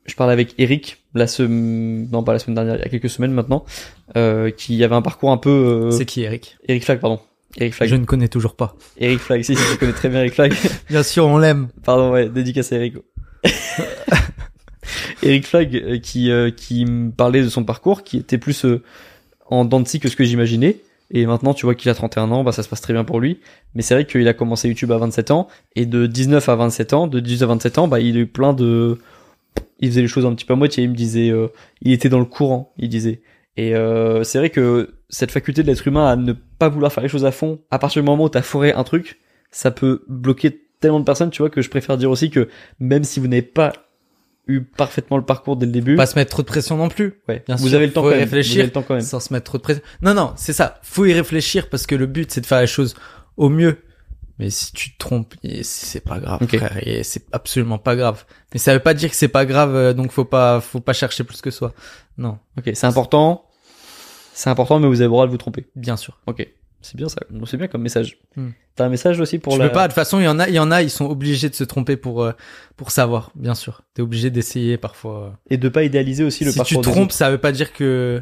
je parlais avec Eric la semaine, non pas la semaine dernière, il y a quelques semaines maintenant, euh, qui avait un parcours un peu. euh, C'est qui Eric? Eric Flag, pardon. Eric Flag. Je ne connais toujours pas. Eric Flag, si, si, tu connais très bien Eric Flag. Bien sûr, on l'aime. Pardon, ouais, dédicace à Eric. Eric Flag euh, qui euh, qui me parlait de son parcours, qui était plus euh, en dents de scie que ce que j'imaginais. Et maintenant, tu vois qu'il a 31 ans, bah ça se passe très bien pour lui. Mais c'est vrai qu'il a commencé YouTube à 27 ans et de 19 à 27 ans, de 18 à 27 ans, bah il a eu plein de, il faisait les choses un petit peu à moitié. Il me disait, euh, il était dans le courant, il disait. Et euh, c'est vrai que cette faculté de l'être humain à ne pas vouloir faire les choses à fond, à partir du moment où t'as foré un truc, ça peut bloquer tellement de personnes, tu vois, que je préfère dire aussi que même si vous n'avez pas eu parfaitement le parcours dès le début, Pas se mettre trop de pression non plus. ouais, bien vous sûr, avez le temps faut quand y même. réfléchir. Vous avez le temps quand même. sans se mettre trop de pression. Non, non, c'est ça. Faut y réfléchir parce que le but c'est de faire les choses au mieux. Mais si tu te trompes, c'est pas grave, Ok. frère. C'est absolument pas grave. Mais ça veut pas dire que c'est pas grave, euh, donc faut pas, faut pas chercher plus que soi. Non, Ok, c'est important. C'est important, mais vous avez le droit de vous tromper. bien sûr. Ok, c'est bien ça. C'est bien comme message. Hmm. T'as un message aussi pour tu la. peux pas. De toute façon, il y en a, il y en a, ils sont obligés de se tromper pour, euh, pour savoir. Bien sûr. T'es obligé d'essayer parfois. Et de pas idéaliser aussi le si parcours. tu te des trompes, ça veut pas dire que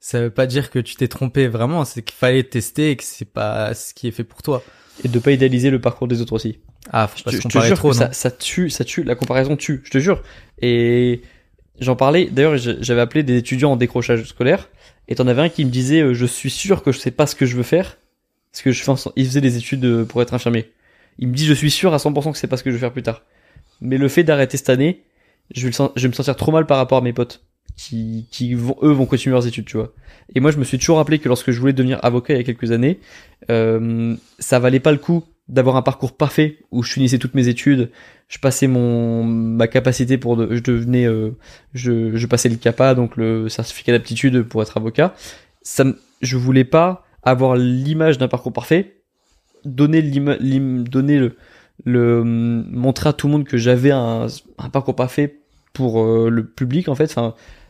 ça veut pas dire que tu t'es trompé vraiment. C'est qu'il fallait tester et que c'est pas ce qui est fait pour toi. Et de pas idéaliser le parcours des autres aussi. Ah, faut Je pas te, se je te comparer jure trop, que non ça, ça tue, ça tue. La comparaison tue. Je te jure. Et j'en parlais. D'ailleurs, je- j'avais appelé des étudiants en décrochage scolaire. Et t'en avais un qui me disait, euh, je suis sûr que je sais pas ce que je veux faire. Parce que je so- il faisait des études euh, pour être infirmier. Il me dit, je suis sûr à 100% que c'est pas ce que je veux faire plus tard. Mais le fait d'arrêter cette année, je vais, vais me sentir trop mal par rapport à mes potes qui, qui vont, eux, vont continuer leurs études, tu vois. Et moi, je me suis toujours rappelé que lorsque je voulais devenir avocat il y a quelques années, euh, ça valait pas le coup d'avoir un parcours parfait où je finissais toutes mes études, je passais mon ma capacité pour de, je devenais euh, je je passais le CAPA donc le certificat d'aptitude pour être avocat. Ça je voulais pas avoir l'image d'un parcours parfait, donner le le montrer à tout le monde que j'avais un, parcours parfait pour euh, le public en fait,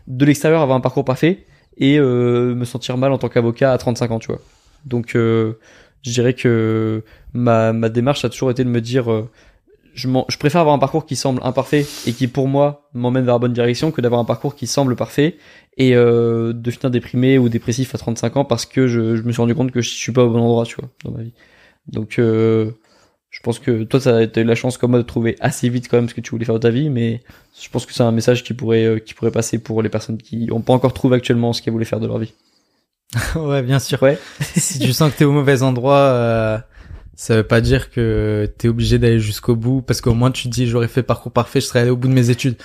de l'extérieur avoir un parcours parfait et euh, me sentir mal en tant qu'avocat à 35 ans, tu vois. Donc euh, je dirais que ma, ma démarche a toujours été de me dire je, je préfère avoir un parcours qui semble imparfait et qui pour moi m'emmène vers la bonne direction que d'avoir un parcours qui semble parfait et euh, de finir déprimé ou dépressif à 35 ans parce que je, je me suis rendu compte que je suis pas au bon endroit tu vois dans ma vie. Donc euh, je pense que toi t'as as eu la chance comme moi de trouver assez vite quand même ce que tu voulais faire de ta vie mais je pense que c'est un message qui pourrait euh, qui pourrait passer pour les personnes qui ont pas encore trouvé actuellement ce qu'elles voulaient faire de leur vie. Ouais, bien sûr. ouais. Si tu sens que t'es au mauvais endroit, euh, ça veut pas dire que t'es obligé d'aller jusqu'au bout, parce qu'au moins tu te dis j'aurais fait parcours parfait, je serais allé au bout de mes études.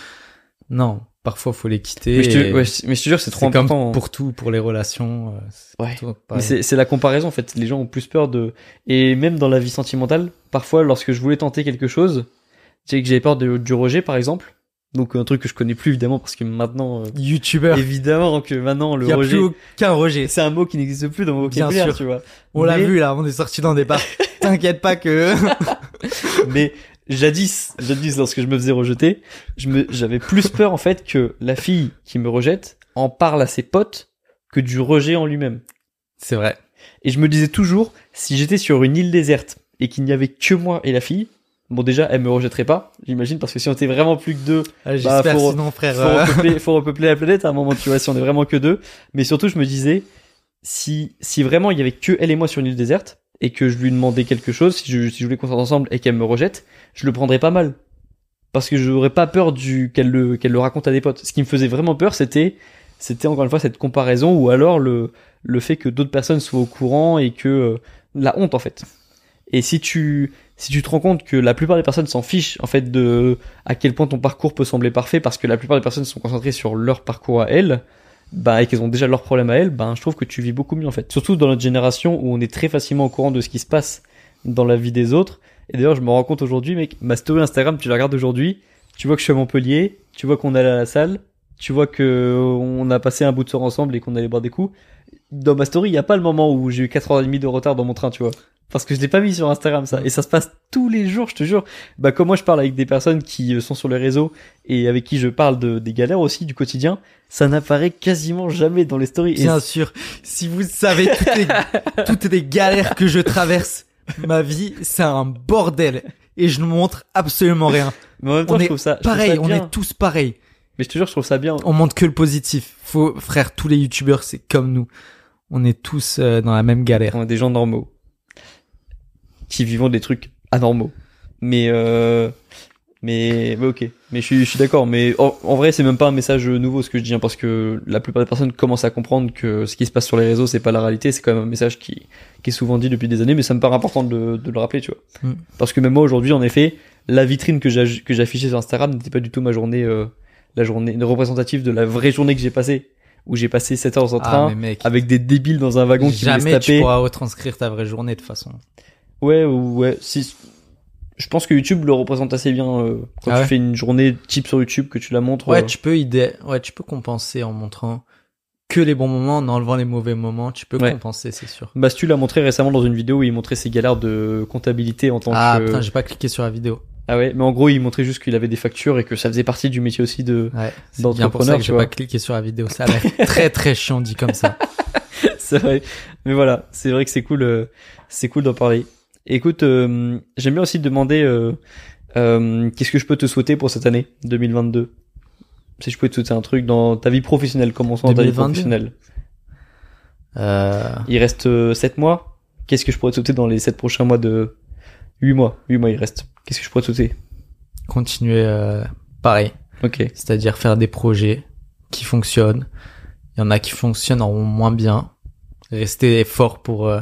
Non, parfois faut les quitter. mais je te, ouais, mais je te jure c'est trop comme important hein. pour tout, pour les relations. euh, c'est Ouais. c'est la comparaison en fait. Les gens ont plus peur de et même dans la vie sentimentale, parfois lorsque je voulais tenter quelque chose, tu sais que j'avais peur de, du rejet par exemple. Donc un truc que je connais plus évidemment parce que maintenant euh, Youtubeur, évidemment que maintenant le y a rejet plus aucun rejet. c'est un mot qui n'existe plus dans mon vocabulaire, tu vois. On l'a vu là, on est sorti dans des bars. T'inquiète pas que. mais jadis, jadis lorsque je me faisais rejeter, je me j'avais plus peur en fait que la fille qui me rejette en parle à ses potes que du rejet en lui-même. c'est vrai. Et je me disais toujours, si j'étais sur une île déserte et qu'il n'y avait que moi et la fille, bon déjà elle me rejetterait pas, j'imagine, parce que si on était vraiment plus que deux, Ah, J'espère faut- sinon frère. faut euh, repeupler, faut repeupler la planète à un moment, tu vois, si on est vraiment que deux. Mais surtout, je me disais, si, si vraiment il y avait que elle et moi sur une île déserte, et que je lui demandais quelque chose, si je, si je voulais qu'on sorte ensemble et qu'elle me rejette, je le prendrais pas mal. Parce que j'aurais pas peur du qu'elle le qu'elle le raconte à des potes. Ce qui me faisait vraiment peur, c'était c'était encore une fois cette comparaison ou alors le le fait que d'autres personnes soient au courant et que euh, la honte en fait. Et si tu si tu te rends compte que la plupart des personnes s'en fichent en fait de à quel point ton parcours peut sembler parfait parce que la plupart des personnes sont concentrées sur leur parcours à elles, bah et qu'elles ont déjà leurs problèmes à elles, ben je trouve que tu vis beaucoup mieux en fait. Surtout dans notre génération où on est très facilement au courant de ce qui se passe dans la vie des autres. Et d'ailleurs, je me rends compte aujourd'hui, mec, ma story Instagram, tu la regardes aujourd'hui, tu vois que je suis à Montpellier, tu vois qu'on est à la salle, tu vois que on a passé un bout de soir ensemble et qu'on allait boire des coups. Dans ma story, il y a pas le moment où j'ai eu 4h30 de retard dans mon train, tu vois. Parce que je l'ai pas mis sur Instagram ça. Et ça se passe tous les jours, je te jure. Bah comme moi je parle avec des personnes qui euh, sont sur les réseaux et avec qui je parle de, des galères aussi du quotidien, ça n'apparaît quasiment jamais dans les stories. Et Bien sûr, si vous savez toutes les, toutes les galères que je traverse, ma vie, c'est un bordel. Et je ne montre absolument rien. mais en même temps, On je est trouve ça, trouve pareil, ça on est tous pareils. Mais je te jure, je trouve ça bien. On montre que le positif. Faut, frère, tous les youtubeurs, c'est comme nous. On est tous euh, dans la même galère. On est des gens normaux. Qui vivons des trucs anormaux. Mais euh, mais, mais ok. Mais je suis, je suis d'accord. Mais en, en vrai, c'est même pas un message nouveau ce que je dis, hein, parce que la plupart des personnes commencent à comprendre que ce qui se passe sur les réseaux, c'est pas la réalité. C'est quand même un message qui, qui est souvent dit depuis des années, mais ça me paraît important de, le- de le rappeler, tu vois. Mm. Parce que même moi aujourd'hui, en effet, la vitrine que j'ai que j'affichais sur Instagram n'était pas du tout ma journée, euh, la journée représentative de la vraie journée que j'ai passée, où j'ai passé 7 heures en train Ah, mec, avec des débiles dans un wagon qui me jamais tu pourras retranscrire ta vraie journée de toute façon. Ouais, ouais. Si, je pense que YouTube le représente assez bien euh, quand Ah tu ouais? fais une journée type sur YouTube que tu la montres. Ouais, euh, tu peux idée, ouais, tu peux compenser en montrant que les bons moments, en enlevant les mauvais moments. Tu peux Ouais. compenser, c'est sûr. Bastu l'a montré récemment dans une vidéo où il montrait ses galères de comptabilité en tant Ah que. putain, j'ai pas cliqué sur la vidéo. Ah ouais, mais en gros, il montrait juste qu'il avait des factures et que ça faisait partie du métier aussi de. Ouais, c'est bien pour ça D'entrepreneur, que tu j'ai pas cliqué sur la vidéo. Ça a l'air très très chiant dit comme ça. c'est vrai. Mais voilà, c'est vrai que c'est cool. euh, c'est cool d'en parler. Écoute, euh, j'aime bien aussi te demander euh, euh, qu'est-ce que je peux te souhaiter pour cette année 2022. Si je pouvais te souhaiter un truc dans ta vie professionnelle, commençons dans ta vie 2022? professionnelle. Euh, Il reste euh, 7 mois. Qu'est-ce que je pourrais te sauter dans les 7 prochains mois de 8 mois 8 mois il reste. Qu'est-ce que je pourrais te sauter continuer euh, pareil, Ok. c'est-à-dire faire des projets qui fonctionnent. Il y en a qui fonctionnent en moins bien. Rester fort pour euh,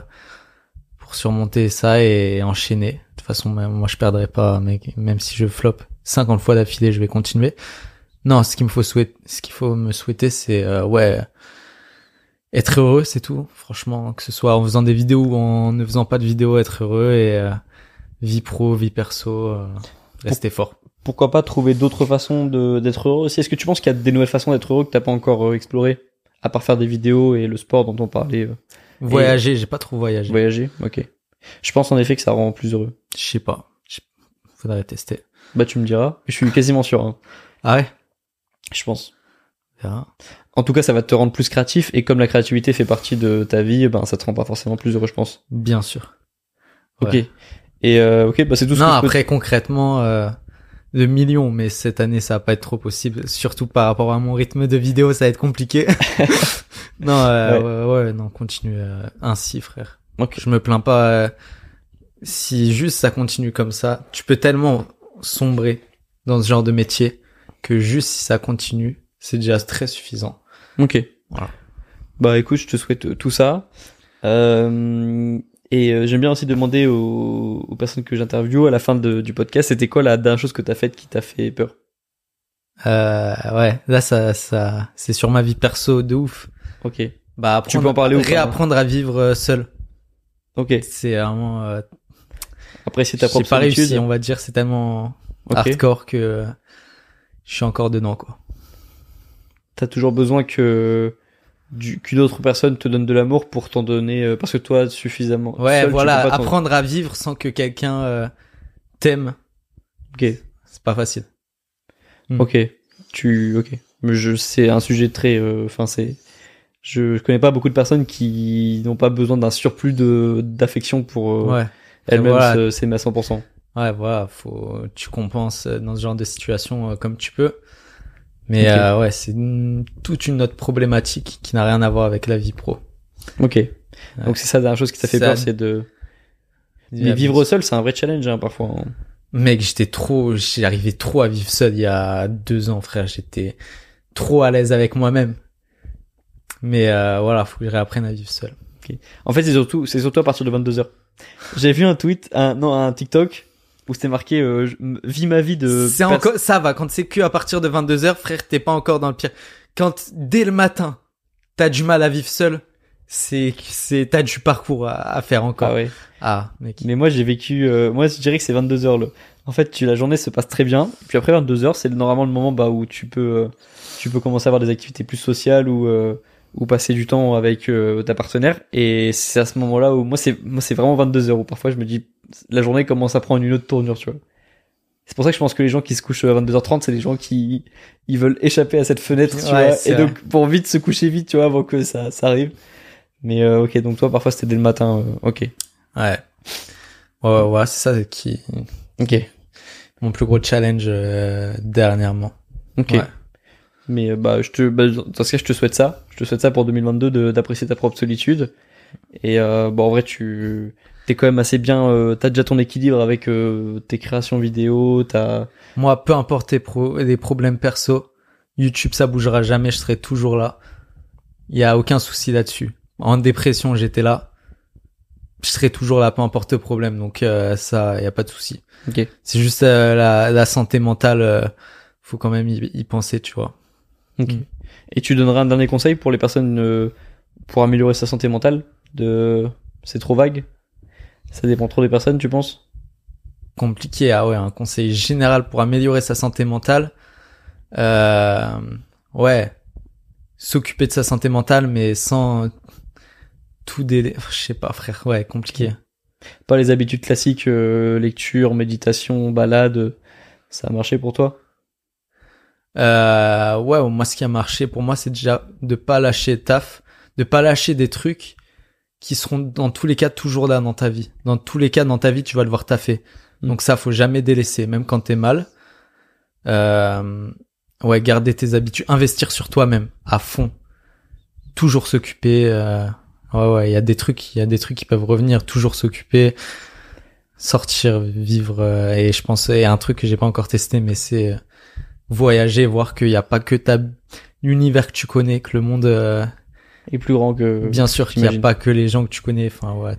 pour surmonter ça et enchaîner. De toute façon, moi je perdrai pas, mec. Même si je flop 50 fois d'affilée, je vais continuer. Non, ce qu'il me faut souhaiter, ce qu'il faut me souhaiter, c'est euh, ouais être heureux, c'est tout. Franchement, que ce soit en faisant des vidéos ou en ne faisant pas de vidéos, être heureux et euh, vie pro, vie perso, euh, rester fort. Pourquoi pas trouver d'autres façons de d'être heureux aussi? Est-ce que tu penses qu'il y a des nouvelles façons d'être heureux que t'as pas encore euh, exploré À part faire des vidéos et le sport dont on parlait, euh, Voyager, j'ai pas trop voyagé. voyager Ok. Je pense en effet que ça rend plus heureux. Je sais pas. Faudrait tester. Bah tu me diras. Je suis quasiment sûr. hein. Ah ouais? Je pense. Verra. En tout cas, ça va te rendre plus créatif et comme la créativité fait partie de ta vie, ben ça te rend pas forcément plus heureux, je pense. Bien sûr. Ok. Ouais. Et euh, ok, bah c'est tout ce non, que peux après concrètement, euh, de millions, mais cette année ça va pas être trop possible. Surtout par rapport à mon rythme de vidéo, ça va être compliqué. non, euh, ouais. ouais, non, continue euh, ainsi, frère. Ok. Je me plains pas. euh, si juste ça continue comme ça, tu peux tellement sombrer dans ce genre de métier que juste si ça continue, c'est déjà très suffisant. Ok. Voilà. Bah écoute, je te souhaite tout ça. Euh, et euh, j'aime bien aussi demander aux, aux personnes que j'interviewe à la fin de- du podcast, c'était quoi la dernière chose que t'as faite qui t'a fait peur? Euh, ouais, là ça, ça, c'est sur ma vie perso de ouf. Ok. Bah, Tu peux en parler ou pas réapprendre à vivre euh, seul. Ok. C'est vraiment, euh, Après c'est ta propre pas réussi, on va dire, c'est tellement Ok. hardcore que je suis encore dedans, quoi. T'as toujours besoin que qu'une autre personne te donne de l'amour pour t'en donner euh, parce que toi suffisamment. Ouais, seul, voilà, apprendre à vivre sans que quelqu'un euh, t'aime, Ok. c'est pas facile. Mm. Ok. Tu. Ok. Mais je c'est un sujet très. euh, Enfin c'est. Je, je connais pas beaucoup de personnes qui n'ont pas besoin d'un surplus de d'affection pour euh, Ouais, elles-mêmes voilà. s'aimer à 100%. ouais, voilà, faut, tu compenses dans ce genre de situation euh, comme tu peux. Mais euh, ouais, c'est une- toute une autre problématique qui n'a rien à voir avec la vie pro. Ok. Donc c'est ça la dernière chose qui t'a fait Ça- peur, c'est de Mais vivre seul, c'est un vrai challenge hein, parfois. hein. Mec, j'étais trop, j'arrivais trop à vivre seul il y a deux ans, frère. J'étais trop à l'aise avec moi-même. Mais euh, voilà, faut que je réapprenne à vivre seul. En fait, c'est surtout, c'est surtout à partir de 22 heures. J'ai vu un tweet, un, non, un TikTok où c'était marqué euh, vis ma vie de. C'est encore, ça va. Quand c'est que à partir de 22 heures, frère, t'es pas encore dans le pire. Quand dès le matin, t'as du mal à vivre seul, c'est, c'est, t'as du parcours à, à faire encore. Ah ouais. Ah, mec. Mais moi, j'ai vécu. euh, moi, je dirais que c'est 22 heures. Le... En fait, tu, la journée se passe très bien. Puis après 22 heures, c'est normalement le moment bah, où tu peux, euh, tu peux commencer à avoir des activités plus sociales ou euh, ou passer du temps avec euh, ta partenaire. Et c'est à ce moment-là où moi, c'est moi, c'est vraiment 22 heures où parfois je me dis la journée commence à prendre une autre tournure, tu vois. C'est pour ça que je pense que les gens qui se couchent à 22h30, c'est des gens qui ils veulent échapper à cette fenêtre, tu Ouais, vois. Et vrai. donc pour vite se coucher vite, tu vois, avant que ça, ça arrive. Mais euh, ok, donc toi parfois c'était dès le matin, euh, ok. Ouais. Ouais, ouais, c'est ça qui, Ok. mon plus gros challenge euh, dernièrement. Ok. Ouais. Mais euh, bah je te bah, dans ce cas je te souhaite ça. Je te souhaite ça pour 2022 de- d'apprécier ta propre solitude. Et euh, bon en vrai tu t'es quand même assez bien euh, t'as déjà ton équilibre avec euh, tes créations vidéo, t'as Moi, peu importe tes pro des problèmes perso, YouTube ça bougera jamais, je serai toujours là. Il y a aucun souci là-dessus. En dépression, j'étais là. Je serai toujours là, peu importe le problème. Donc euh, ça, y a pas de souci. Ok. C'est juste euh, la, la santé mentale, euh, faut quand même y, y penser, tu vois. Ok. Mm. Et tu donneras un dernier conseil pour les personnes euh, pour améliorer sa santé mentale de c'est trop vague? Ça dépend trop des personnes, tu penses? Compliqué, ah ouais, un conseil général pour améliorer sa santé mentale. Euh, ouais, s'occuper de sa santé mentale, mais sans tout délai. Je sais pas, frère. Ouais, compliqué. Pas les habitudes classiques euh, lecture, méditation, balade. Ça a marché pour toi? Euh, ouais, moi, ce qui a marché pour moi, c'est déjà de pas lâcher taf, de pas lâcher des trucs qui seront dans tous les cas toujours là dans ta vie. Dans tous les cas dans ta vie, tu vas devoir taffer. Mm. Donc ça, faut jamais délaisser, même quand t'es mal. Euh, ouais, garder tes habitudes, investir sur toi-même à fond, toujours s'occuper. Euh, ouais, ouais, il y a des trucs, il y a des trucs qui peuvent revenir, toujours s'occuper, sortir, vivre. euh, et je pense, et un truc que j'ai pas encore testé, mais c'est euh, voyager, voir qu'il n'y a pas que ta l'univers que tu connais, que le monde, Et plus grand que bien sûr qu'il n'y a pas que les gens que tu connais. Enfin ouais,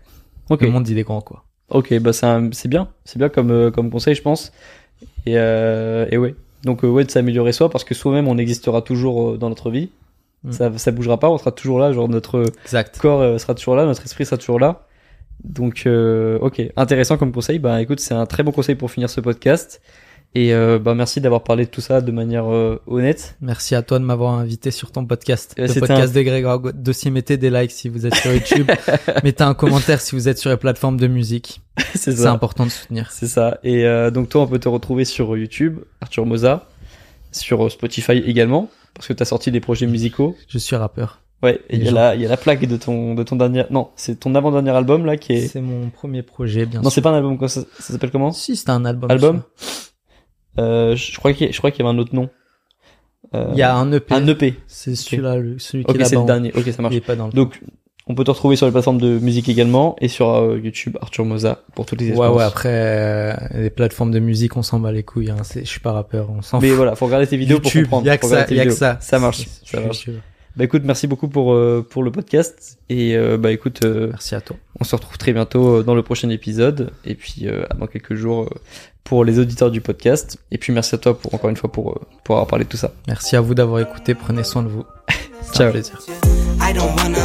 Ok. le monde il est grand quoi. Ok, bah c'est bien, c'est bien comme euh, comme conseil, je pense. Et euh, et ouais, donc euh, ouais de s'améliorer soi parce que soi-même on existera toujours euh, dans notre vie. Mm. Ça ça bougera pas, on sera toujours là, genre notre Exact. corps sera toujours là, notre esprit sera toujours là. Donc euh, ok, intéressant comme conseil. Bah écoute, c'est un très bon conseil pour finir ce podcast. Et euh, bah merci d'avoir parlé de tout ça de manière euh, honnête. Merci à toi de m'avoir invité sur ton podcast. Euh, le podcast un- des Grégoire. Dossier, mettez des likes si vous êtes sur YouTube. mettez un commentaire si vous êtes sur les plateformes de musique. c'est C'est important de soutenir. C'est ça. Et euh, donc toi, on peut te retrouver sur YouTube, Arthur Moza, sur euh, Spotify également, parce que tu as sorti des projets musicaux. Je suis rappeur. Ouais, et il y, a la- il y a la plaque de ton, de ton dernier... Non, c'est ton avant-dernier album, là, qui est... C'est mon premier projet, bien Non, sûr. c'est pas un album, ça, ça s'appelle comment? Si, c'était un album. Album? Euh, Je crois qu'il y, je crois qu'il y avait un autre nom. Euh, Il y a un EP. un EP. C'est celui-là, le- celui qui Ok, est c'est là-bas. le dernier. Ok, ça marche. Il est pas dans le. Donc, on peut te retrouver sur les plateformes de musique également, et sur euh, YouTube, Arthur Moza, pour toutes les Ouais, expériences. ouais, après, euh, les plateformes de musique, on s'en bat les couilles, hein. C'est- Je suis pas rappeur, on s'en Mais fout. voilà, faut regarder tes vidéos YouTube, pour comprendre. y a que Faut ça, regarder tes y a que vidéos. ça. Ça marche, ça marche. je- Bah écoute, merci beaucoup pour euh, pour le podcast et euh, bah écoute, euh, Merci à toi. on se retrouve très bientôt euh, dans le prochain épisode et puis euh, dans quelques jours euh, pour les auditeurs du podcast et puis merci à toi pour encore une fois pour euh, pour avoir parlé de tout ça. Merci à vous d'avoir écouté. Prenez soin de vous. Ciao. plaisir. I don't wanna,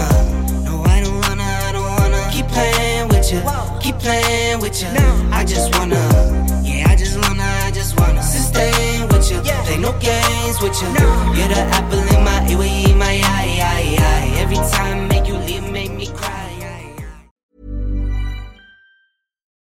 no, I don't wanna, I don't wanna keep playing with you, keep playing with you. I just wanna, yeah, I just wanna, I just wanna sustain with you, play no games with you. You're the apple in my eye, in my eye, eye, eye. Every time